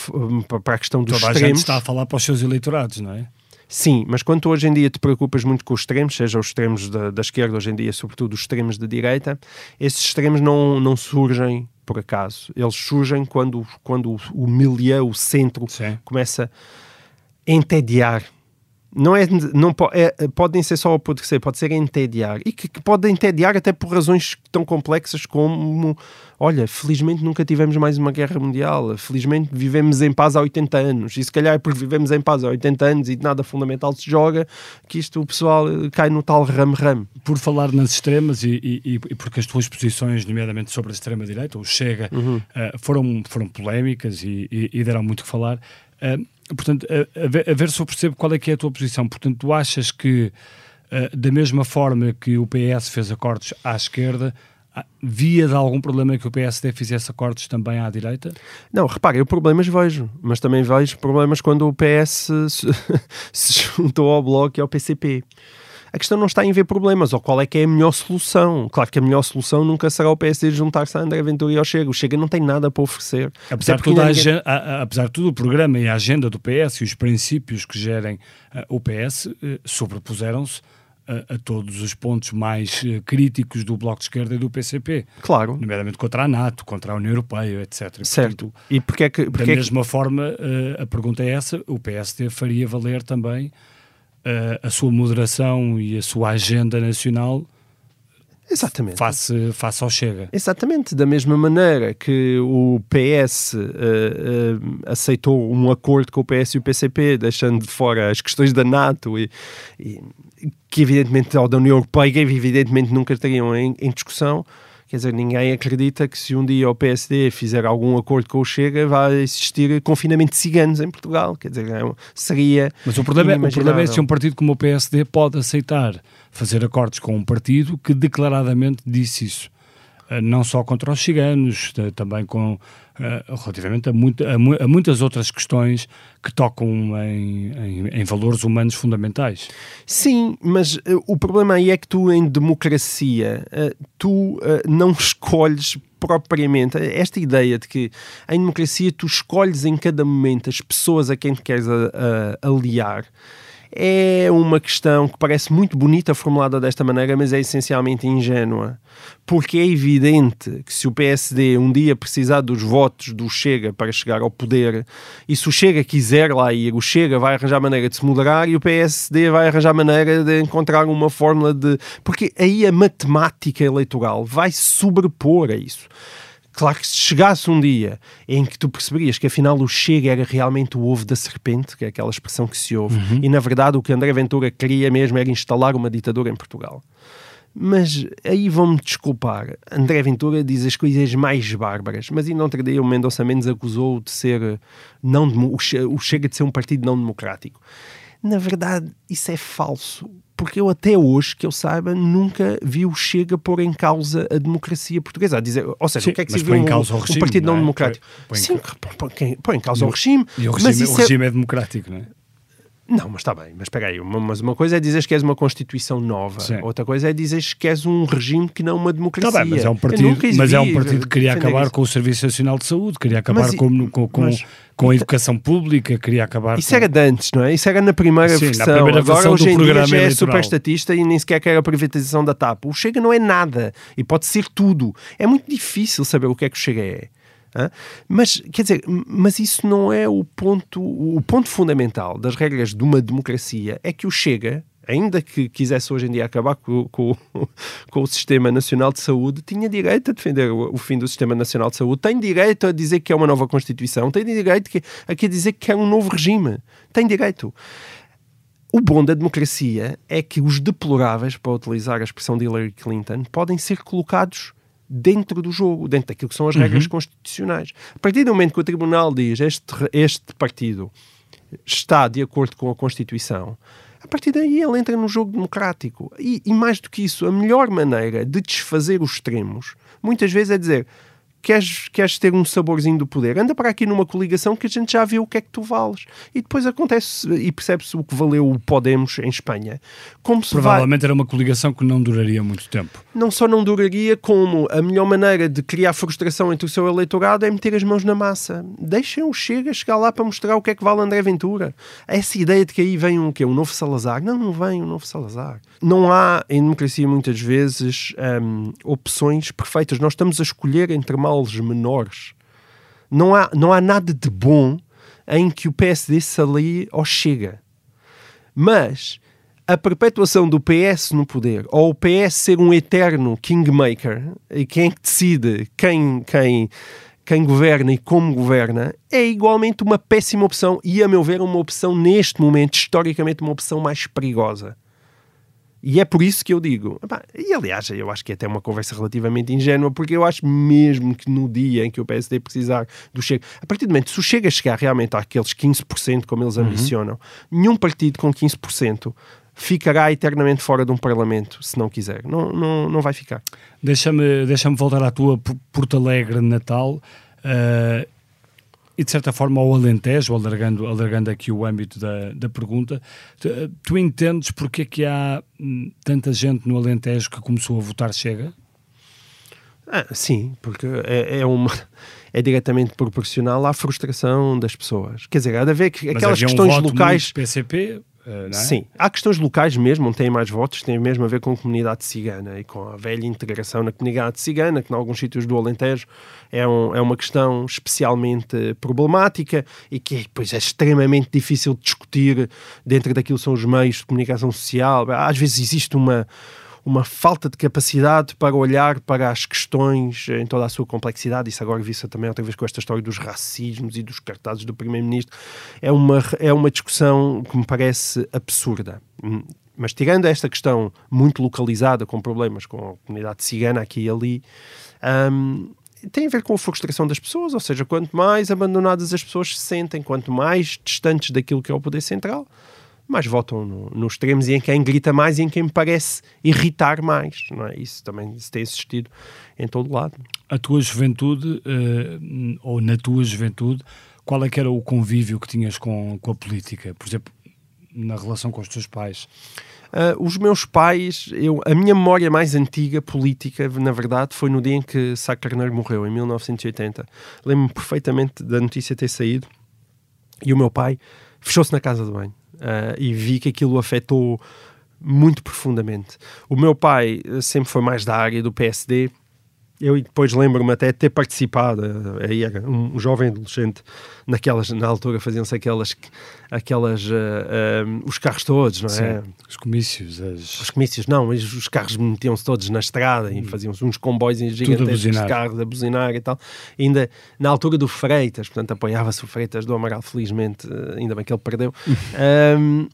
para a questão dos Toda extremos... a gente está a falar para os seus eleitorados, não é? Sim, mas quando hoje em dia te preocupas muito com os extremos, seja os extremos da, da esquerda hoje em dia, sobretudo os extremos da direita, esses extremos não, não surgem por acaso. Eles surgem quando, quando o milieu, o centro, Sim. começa a entediar. Não é, não é, podem ser só apodrecer, pode ser entediar. E que, que pode entediar até por razões tão complexas como olha, felizmente nunca tivemos mais uma guerra mundial, felizmente vivemos em paz há 80 anos, e se calhar é porque vivemos em paz há 80 anos e nada fundamental se joga, que isto o pessoal eh, cai no tal ram-ram. Por falar nas extremas e, e, e, porque as tuas posições, nomeadamente sobre a extrema-direita, o Chega, uhum. uh, foram, foram polémicas e, e, deram muito que falar. Uh, portanto, a, a, ver, a, ver, se eu percebo qual é que é a tua posição. Portanto, tu achas que, uh, da mesma forma que o PS fez acordos à esquerda, via de algum problema que o PSD fizesse acordos também à direita? Não, repare, eu problemas vejo, mas também vejo problemas quando o PS se, se juntou ao Bloco e ao PCP. A questão não está em ver problemas, ou qual é que é a melhor solução. Claro que a melhor solução nunca será o PSD juntar-se a André Ventura e ao Chega. O Chega não tem nada para oferecer. Apesar de, tudo, ninguém... agenda, a, apesar de tudo, o programa e a agenda do PS e os princípios que gerem uh, o PS uh, sobrepuseram-se a, a, todos os pontos mais uh, críticos do Bloco de Esquerda e do PCP. Claro. Nomeadamente contra a NATO, contra a União Europeia, etc. Certo. e porque é que, porque da é mesma que... forma, uh, a pergunta é essa, o PSD faria valer também uh, a sua moderação e a sua agenda nacional Exatamente. Face, face ao Chega. Exatamente. Da mesma maneira que o PS uh, uh, aceitou um acordo com o PS e o PCP, deixando de fora as questões da NATO e, e que evidentemente, ou da União Europeia, que evidentemente nunca estariam em, em, discussão. Quer dizer, ninguém acredita que se um dia o PSD fizer algum acordo com o Chega, vai existir confinamento de ciganos em Portugal. Quer dizer, é seria. Mas o problema, é, o problema é se um partido como o PSD pode aceitar fazer acordos com um partido que declaradamente disse isso. Uh, não só contra os ciganos, também com uh, relativamente a, a, muitas outras questões que tocam em, em, em valores humanos fundamentais. Sim, mas uh, o problema aí é que tu, em democracia, tu não escolhes propriamente esta ideia de que em democracia tu escolhes em cada momento as pessoas a quem te queres aliar é uma questão que parece muito bonita formulada desta maneira, mas é essencialmente ingênua. Porque é evidente que se o PSD um dia precisar dos votos do Chega para chegar ao poder, e se o Chega quiser lá ir, o Chega vai arranjar maneira de se moderar e o PSD vai arranjar maneira de encontrar uma fórmula de. Porque aí a matemática eleitoral vai sobrepor a isso. Claro que se chegasse um dia em que tu perceberias que afinal o Chega era realmente o ovo da serpente, que é aquela expressão que se ouve, uhum. e na verdade o que André Ventura queria mesmo era instalar uma ditadura em Portugal. Mas aí vão-me desculpar. André Ventura diz as coisas mais bárbaras, mas ainda ontem dia o Mendonça Mendes acusou de ser não, o Chega de ser um partido não democrático. Na verdade, isso é falso porque eu até hoje, que eu saiba, nunca vi o Chega pôr em causa a democracia portuguesa. A dizer, ou seja, Sim, o que é que se viu um, regime, um partido não, não é? democrático? Põe, põe Sim, põe, põe, põe em causa o, regime. E o regime, o regime é... é democrático, não é? Não, mas está bem, mas espera aí, uma, mas uma coisa é dizer que és uma Constituição nova, Sim. outra coisa é dizer que és um regime que não uma democracia. Está bem, mas é um partido, mas é um partido que queria acabar isso. com o Serviço Nacional de Saúde, queria acabar mas, com, com, com, mas, com a educação pública, queria acabar Isso com... era de antes, não é? Isso era na primeira Sim, versão. Na primeira Agora, versão hoje em dia, já é super estatista e nem sequer quer a privatização da TAP. O Chega não é nada e pode ser tudo. É muito difícil saber o que é que o Chega é. Mas, quer dizer, mas isso não é o ponto, o ponto fundamental das regras de uma democracia, é que o Chega, ainda que quisesse hoje em dia acabar com, com, com, o Sistema Nacional de Saúde, tinha direito a defender o, o, fim do Sistema Nacional de Saúde, tem direito a dizer que é uma nova Constituição, tem direito a dizer que é um novo regime, tem direito. O bom da democracia é que os deploráveis, para utilizar a expressão de Hillary Clinton, podem ser colocados dentro do jogo, dentro daquilo que são as regras uhum. constitucionais. A partir do momento que o Tribunal diz este, este partido está de acordo com a Constituição, a partir daí ele entra no jogo democrático. E, e mais do que isso, a melhor maneira de desfazer os extremos, muitas vezes é dizer queres, queres ter um saborzinho do poder, anda para aqui numa coligação que a gente já viu o que é que tu vales. E depois acontece e percebe-se o que valeu o Podemos em Espanha. Como Provavelmente vai... era uma coligação que não duraria muito tempo. Não só não duraria, como a melhor maneira de criar frustração entre o seu eleitorado é meter as mãos na massa. Deixem o Chega chegar lá para mostrar o que é que vale André Ventura. Essa ideia de que aí vem um, quê? um novo Salazar. Não, não vem um novo Salazar. Não há em democracia muitas vezes um, opções perfeitas. Nós estamos a escolher entre males menores. Não há, não há nada de bom em que o PSD se alie ao Chega. Mas a perpetuação do PS no poder, ou o PS ser um eterno kingmaker, e quem é decide quem, quem, quem governa e como governa, é igualmente uma péssima opção e, a meu ver, uma opção neste momento, historicamente, uma opção mais perigosa. E é por isso que eu digo, e aliás, eu acho que é até uma conversa relativamente ingênua, porque eu acho mesmo que no dia em que o PSD precisar do Chega, a partir do momento, se o Chega chegar realmente àqueles 15%, como eles uhum. ambicionam, uhum. nenhum partido com 15% ficará eternamente fora de um Parlamento, se não quiser. Não, não, não vai ficar. Deixa-me deixa voltar à tua Porto Alegre natal. Uh, e de certa forma ao Alentejo, alargando, alargando aqui o âmbito da, da pergunta, tu, tu entendes porque é que há hum, tanta gente no Alentejo que começou a votar Chega? Ah, sim, porque é, é, uma, é diretamente proporcional à frustração das pessoas. Quer dizer, há de haver aquelas questões um locais. PCP, é? Sim, há questões locais mesmo, não têm mais votos, têm mesmo a ver com a comunidade cigana e com a velha integração na comunidade cigana, que em alguns sítios do Alentejo é, um, é uma questão especialmente problemática e que depois é extremamente difícil de discutir dentro daquilo que são os meios de comunicação social. Às vezes existe uma uma falta de capacidade para olhar para as questões em toda a sua complexidade. Isso agora vista também outra vez com esta história dos racismos e dos cartazes do Primeiro-Ministro. É uma, é uma discussão que me parece absurda. Hum, mas tirando esta questão muito localizada, com problemas com a comunidade cigana aqui e ali, um, tem a ver com a frustração das pessoas, ou seja, quanto mais abandonadas as pessoas se sentem, quanto mais distantes daquilo que é o poder central, mais votam no, nos extremos e em quem grita mais e em quem me parece irritar mais. Não é? Isso também se tem existido em todo lado. A tua juventude, uh, ou na tua juventude, qual é que era o convívio que tinhas com, com a política? Por exemplo, na relação com os teus pais? Uh, os meus pais, eu, a minha memória mais antiga política, na verdade, foi no dia em que Sá Carneiro morreu, em 1980. Lembro-me perfeitamente da notícia ter saído e o meu pai fechou-se na casa de banho uh, e vi que aquilo afetou muito profundamente. O meu pai sempre foi mais da área do PSD eu depois lembro-me até de ter participado, eh, aí era um jovem adolescente, naquelas, na altura faziam-se aquelas, aquelas uh, uh, os carros todos, não é? Sim, os comícios. As... Os comícios, não, mas os carros metiam-se todos na estrada e hum. faziam-se uns comboios gigantescos de carros a buzinar e tal. E ainda na altura do Freitas, portanto apoiava-se o Freitas do Amaral, felizmente, ainda bem que ele perdeu. um,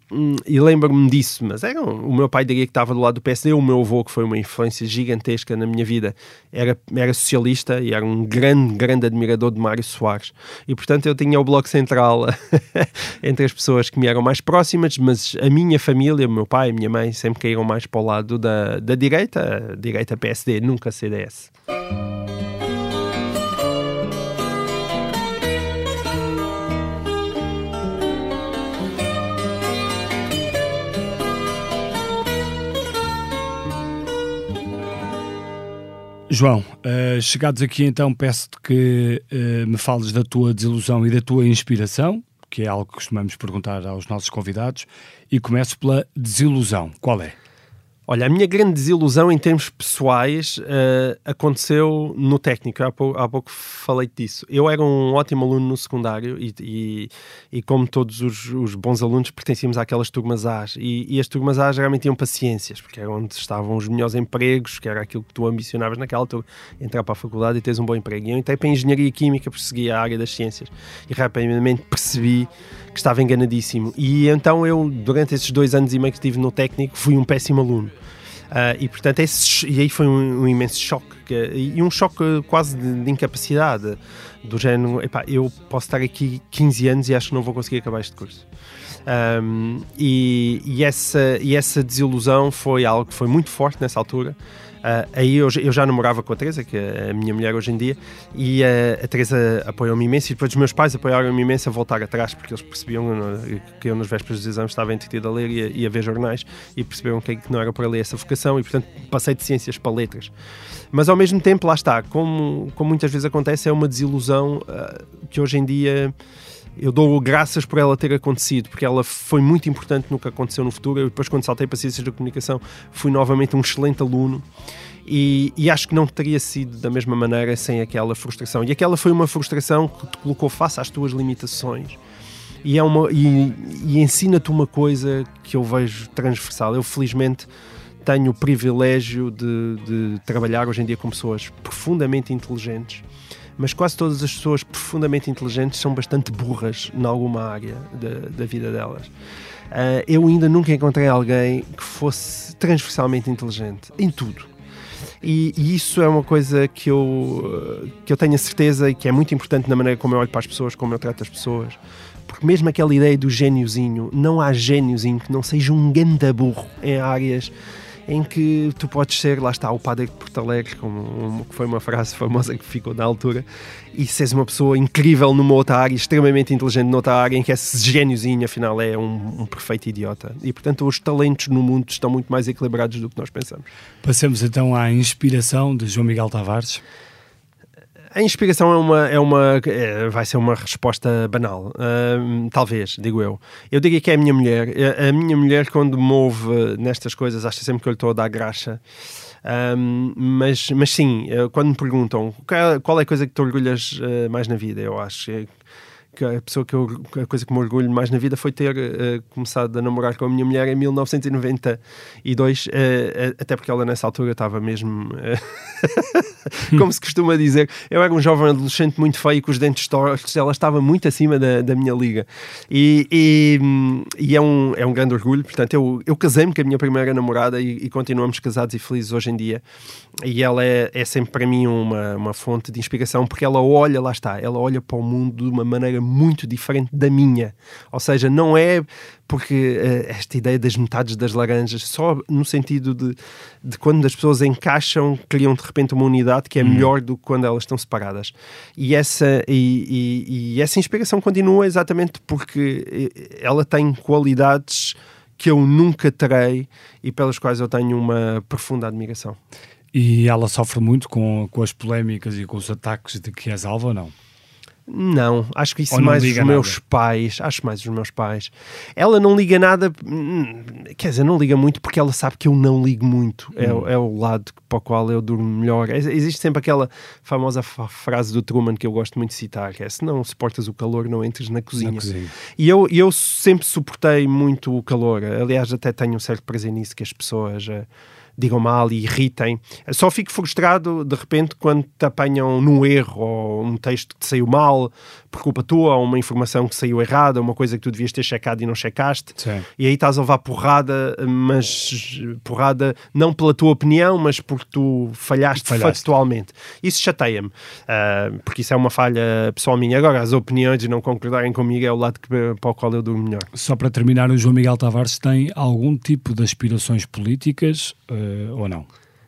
e lembro-me disso, mas era o meu pai diria que estava do lado do PSD, o meu avô, que foi uma influência gigantesca na minha vida, era era, socialista e era um grande, grande admirador de Mário Soares. E, portanto, eu tinha o Bloco Central entre as pessoas que me eram mais próximas, mas a minha família, o meu pai e a minha mãe, sempre caíram mais para o lado da, da direita, direita PSD, nunca CDS. João, uh, chegados aqui então, peço-te que uh, me fales da tua desilusão e da tua inspiração, que é algo que costumamos perguntar aos nossos convidados, e começo pela desilusão. Qual é? Olha, a minha grande desilusão em termos pessoais uh, aconteceu no técnico. Há pouco, há pouco, falei disso. Eu era um ótimo aluno no secundário e, e, e como todos os, os, bons alunos, pertencíamos àquelas turmas A. E, e, as turmas A geralmente tinham paciências, porque era onde estavam os melhores empregos, que era aquilo que tu ambicionavas naquela altura, entrar para a faculdade e teres um bom emprego. E eu entrei para a Engenharia Química, persegui a área das ciências. E rapidamente percebi que estava enganadíssimo. E então eu, durante esses dois anos e meio que estive no técnico, fui um péssimo aluno. Uh, e portanto, esse, e aí foi um, um imenso choque, que, e um choque quase de, de incapacidade, do género, epá, eu posso estar aqui 15 anos e acho que não vou conseguir acabar este curso. Um, e, e, essa, e essa desilusão foi algo que foi muito forte nessa altura. Uh, aí eu, eu, já namorava com a Teresa, que é a minha mulher hoje em dia, e uh, a Teresa apoiou-me imenso, e depois os meus pais apoiaram-me imenso a voltar atrás, porque eles percebiam que eu, nas vésperas dos exames, estava entretido a ler e a, e a ver jornais, e perceberam que, que não era para ler essa vocação, e portanto passei de ciências para letras. Mas ao mesmo tempo, lá está, como, como muitas vezes acontece, é uma desilusão uh, que hoje em dia eu dou graças por ela ter acontecido, porque ela foi muito importante no que aconteceu no futuro. Eu depois, quando saltei para Ciências da Comunicação, fui novamente um excelente aluno. E, e, acho que não teria sido da mesma maneira sem aquela frustração. E aquela foi uma frustração que te colocou face às tuas limitações. E, é uma, e, e ensina-te uma coisa que eu vejo transversal. Eu, felizmente, tenho o privilégio de, de trabalhar hoje em dia com pessoas profundamente inteligentes mas quase todas as pessoas profundamente inteligentes são bastante burras em alguma área da, da vida delas. Uh, eu ainda nunca encontrei alguém que fosse transversalmente inteligente em tudo. E, e, isso é uma coisa que eu, que eu tenho a certeza e que é muito importante na maneira como eu olho para as pessoas, como eu trato as pessoas. Porque mesmo aquela ideia do gêniozinho, não há gêniozinho que não seja um ganda burro em áreas em que tu podes ser, lá está, o padre de Porto Alegre, como que foi uma frase famosa que ficou na altura, e seres uma pessoa incrível numa outra área, extremamente inteligente noutra área, em que esse gêniozinho, afinal, é um, um perfeito idiota. E, portanto, os talentos no mundo estão muito mais equilibrados do que nós pensamos. Passemos então à inspiração de João Miguel Tavares. A inspiração é uma, é uma é, vai ser uma resposta banal, uh, talvez, digo eu. Eu diria que é a minha mulher. A minha mulher, quando move nestas coisas, acha sempre que eu lhe estou a dar graxa. Um, mas, mas sim, eh, quando me perguntam qual é a coisa que te orgulhas uh, mais na vida, eu acho que a pessoa que eu, a coisa que me orgulho mais na vida foi ter uh, começado a namorar com a minha mulher em 1992, uh, uh, até porque ela nessa altura estava mesmo, como se costuma dizer, eu era um jovem adolescente muito feio com os dentes tortos, ela estava muito acima da, da minha liga. E, e, e, é, um, é um grande orgulho, portanto, eu, eu casei-me com a minha primeira namorada e, e, continuamos casados e felizes hoje em dia. E ela é, é sempre para mim uma, uma fonte de inspiração, porque ela olha, lá está, ela olha para o mundo de uma maneira muito diferente da minha. Ou seja, não é porque uh, esta ideia das metades das laranjas, só no sentido de, de quando as pessoas encaixam, criam de repente uma unidade que é uhum. melhor do que quando elas estão separadas. E essa, e, e, e essa inspiração continua exatamente porque eh, ela tem qualidades que eu nunca terei e pelas quais eu tenho uma profunda admiração. E ela sofre muito com, com as polémicas e com os ataques de que és alvo ou não? Não, acho que isso mais os meus nada. pais, acho mais os meus pais. Ela não liga nada, hum, quer dizer, não liga muito porque ela sabe que eu não ligo muito. É hum. É, é, o lado para o qual eu durmo melhor. Existe sempre aquela famosa frase do Truman que eu gosto muito de citar, que é se não suportas o calor, não entres na cozinha. Na cozinha. E eu, eu sempre suportei muito o calor. Aliás, até tenho um certo prazer nisso que as pessoas. Uh, digam mal e irritem. Só fico frustrado de repente quando te apanham num erro ou um texto que te saiu mal por culpa tua, ou uma informação que saiu errada, uma coisa que tu devias ter checado e não checaste. Sim. E aí estás a levar porrada, mas porrada não pela tua opinião, mas porque tu falhaste, falhaste. factualmente. Isso chateia-me, uh, porque isso é uma falha pessoal minha. Agora, as opiniões e não concordarem comigo é o lado que, para o qual eu durmo melhor. Só para terminar, o João Miguel Tavares tem algum tipo de aspirações políticas uh, ou não?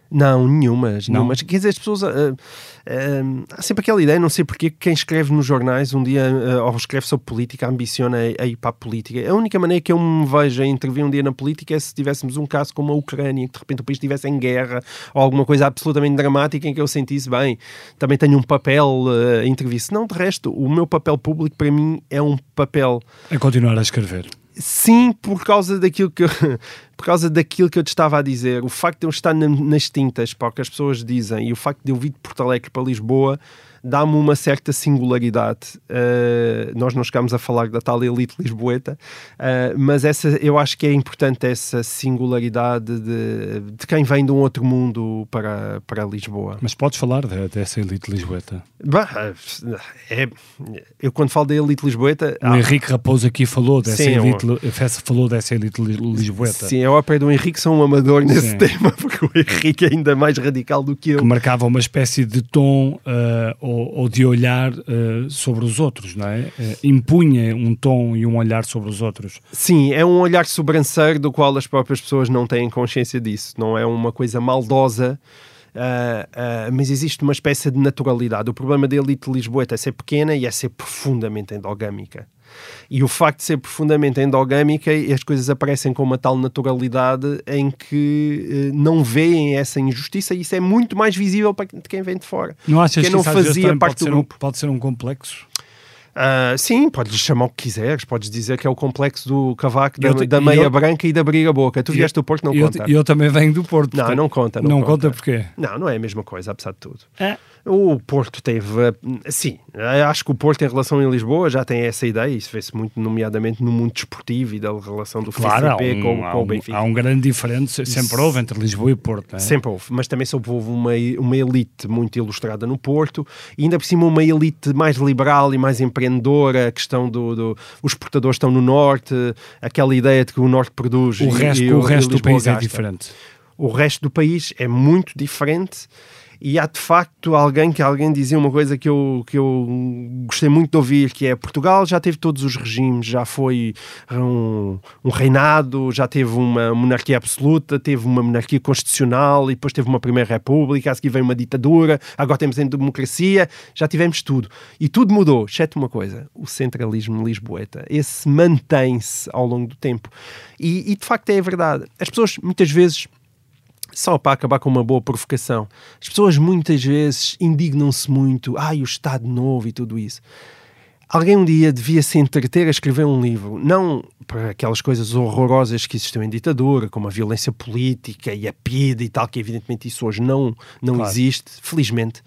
Não, nenhumas, não. nenhumas. Quer dizer, as pessoas. Uh, uh, há sempre aquela ideia, não sei porque, quem escreve nos jornais um dia, uh, ou escreve sobre política, ambiciona a, a, ir para a política. A única maneira que eu me vejo a intervir um dia na política é se tivéssemos um caso como a Ucrânia, que de repente o país estivesse em guerra, ou alguma coisa absolutamente dramática em que eu sentisse, bem, também tenho um papel uh, a intervir. Se não, de resto, o meu papel público para mim é um papel. É continuar a escrever. Sim, por causa daquilo que eu, por causa daquilo que eu te estava a dizer. O facto de eu estar na, nas tintas para o que as pessoas dizem e o facto de eu vir de Porto Alegre para Lisboa dá-me uma certa singularidade. Uh, nós não chegámos a falar da tal elite lisboeta, uh, mas essa, eu acho que é importante essa singularidade de, de quem vem de um outro mundo para, para Lisboa. Mas podes falar de, dessa elite lisboeta? Bah, é, eu quando falo da elite lisboeta... O Henrique Raposo aqui falou dessa, sim, elite, eu, falou dessa elite lisboeta. Sim, a ópera do Henrique são um amador nesse sim. tema, porque o Henrique é ainda mais radical do que eu. Que marcava uma espécie de tom uh, ou, de olhar uh, sobre os outros, não é? Uh, impunha um tom e um olhar sobre os outros. Sim, é um olhar sobranceiro do qual as próprias pessoas não têm consciência disso. Não é uma coisa maldosa. Uh, uh, mas existe uma espécie de naturalidade. O problema da elite lisboeta é ser pequena e é ser profundamente endogâmica. E o facto de ser profundamente endogâmica, as coisas aparecem com uma tal naturalidade em que uh, não veem essa injustiça e isso é muito mais visível para quem vem de fora. Não achas quem que não fazia parte do grupo. Um, pode ser um complexo? Uh, sim, podes chamar o que quiseres, podes dizer que é o complexo do cavaco, da, da meia eu, branca e da briga boca. Tu vieste do Porto, não eu, conta. Eu também venho do Porto. Não, não conta. Não, não conta. conta porquê? Não, não é a mesma coisa, apesar de tudo. É. O Porto teve, sim, acho que o Porto em relação a Lisboa já tem essa ideia, isso vê-se muito nomeadamente no mundo desportivo e da relação do claro, um, com, com um, o Benfica. Há um grande diferente, sempre houve entre Lisboa e Porto. É? Sempre houve, mas também sempre houve uma, uma elite muito ilustrada no Porto e ainda por cima uma elite mais liberal e mais empreendedora, a questão do, do os exportadores estão no Norte, aquela ideia de que o Norte produz o resto, e, o, o resto do país é gasta. é diferente. O resto do país é muito diferente e há de facto alguém que alguém dizia uma coisa que eu, que eu gostei muito de ouvir, que é Portugal já teve todos os regimes, já foi um, um reinado, já teve uma monarquia absoluta, teve uma monarquia constitucional e depois teve uma primeira república, a seguir veio uma ditadura, agora temos em democracia, já tivemos tudo. E tudo mudou, exceto uma coisa, o centralismo lisboeta. Esse mantém-se ao longo do tempo. E, e de facto é verdade. As pessoas muitas vezes só para acabar com uma boa provocação, as pessoas muitas vezes indignam-se muito, ai, o Estado Novo e tudo isso. Alguém um dia devia se entreter a escrever um livro, não para aquelas coisas horrorosas que existiam em ditadura, como a violência política e a PIDE e tal, que evidentemente isso hoje não, não claro. existe, felizmente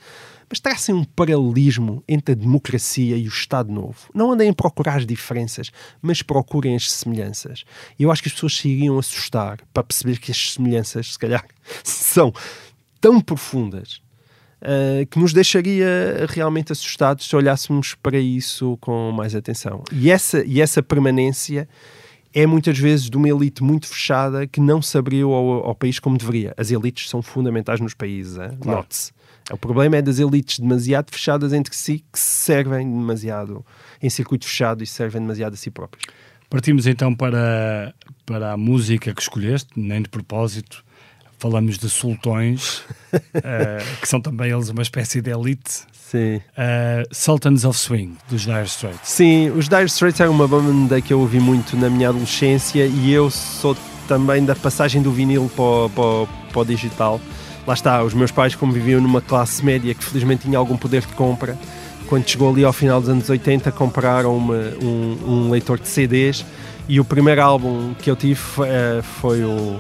mas tracem um paralelismo entre a democracia e o Estado Novo. Não andem a procurar as diferenças, mas procurem as semelhanças. E eu acho que as pessoas se iriam assustar para perceber que as semelhanças, se calhar, são tão profundas Uh, que nos deixaria realmente assustados se olhássemos para isso com mais atenção. E essa, e essa permanência é muitas vezes de uma elite muito fechada que não se abriu ao, ao país como deveria. As elites são fundamentais nos países, claro. note-se. O problema é das elites demasiado fechadas entre si que se servem demasiado em circuito fechado e se servem demasiado a si próprios. Partimos então para, para a música que escolheste, nem de propósito. Falamos de sultões, uh, que são também eles uma espécie de elite. Sim. Uh, Sultans of Swing, dos Dire Straits. Sim, os Dire Straits eram uma banda que eu ouvi muito na minha adolescência e eu sou também da passagem do vinil para para para o digital. Lá está, os meus pais, como viviam numa classe média que felizmente tinha algum poder de compra, quando chegou ali ao final dos anos 80, compraram um, um, leitor de CDs e o primeiro álbum que eu tive uh, foi o,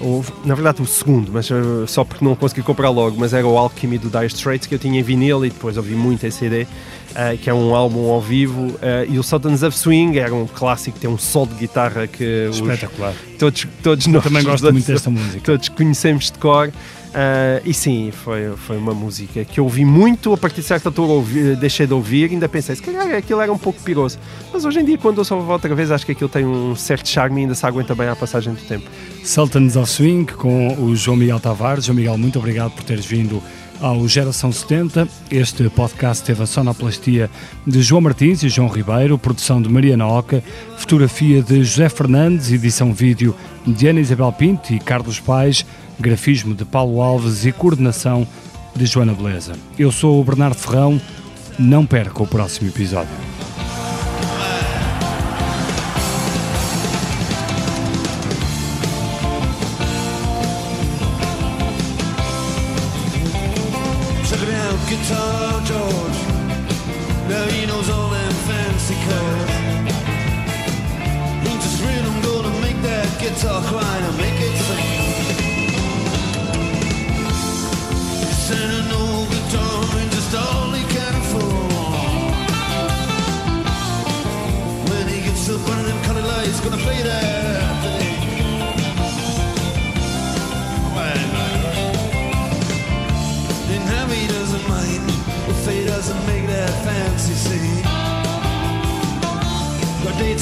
o, Na verdade, o segundo, mas uh, só porque não consegui comprar logo, mas era o Alchemy do Dire Straits que eu tinha em vinil e depois ouvi muito em CD. Uh, que é um álbum ao vivo, e o Sultans of Swing era um clássico, tem um sol de guitarra que Espetacular. Os, todos, todos nós também gosto muito desta música. Todos conhecemos de cor. Uh, e sim, foi, foi uma música que eu ouvi muito, a partir de certa altura ouvi, deixei de ouvir, ainda pensei, se calhar aquilo era um pouco piroso. Mas hoje em dia, quando eu só outra vez, acho que aquilo tem um certo charme e ainda se aguenta bem à passagem do tempo. Sultans of Swing com o João Miguel Tavares. João Miguel, muito obrigado por teres vindo ao Geração 70. Este podcast teve a sonoplastia de João Martins e João Ribeiro, produção de Mariana Oca, fotografia de José Fernandes, edição vídeo de Ana Isabel Pinto e Carlos Pais grafismo de Paulo Alves e coordenação de Joana Beleza. Eu sou o Bernardo Ferrão, não perca o próximo episódio.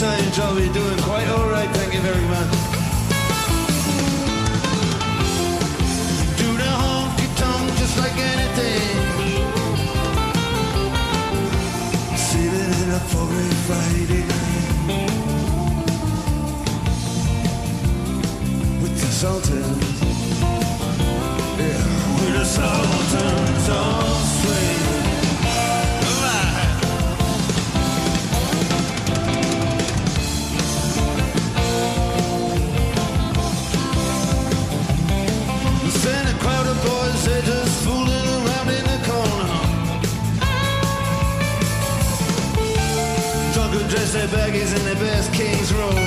exciting job you're doing. Quite all right, thank you very much. Do the honky tonk just like anything. A Friday night with the Sultan. Yeah, with the Sultan. Oh. Their baggies in their best King's Road.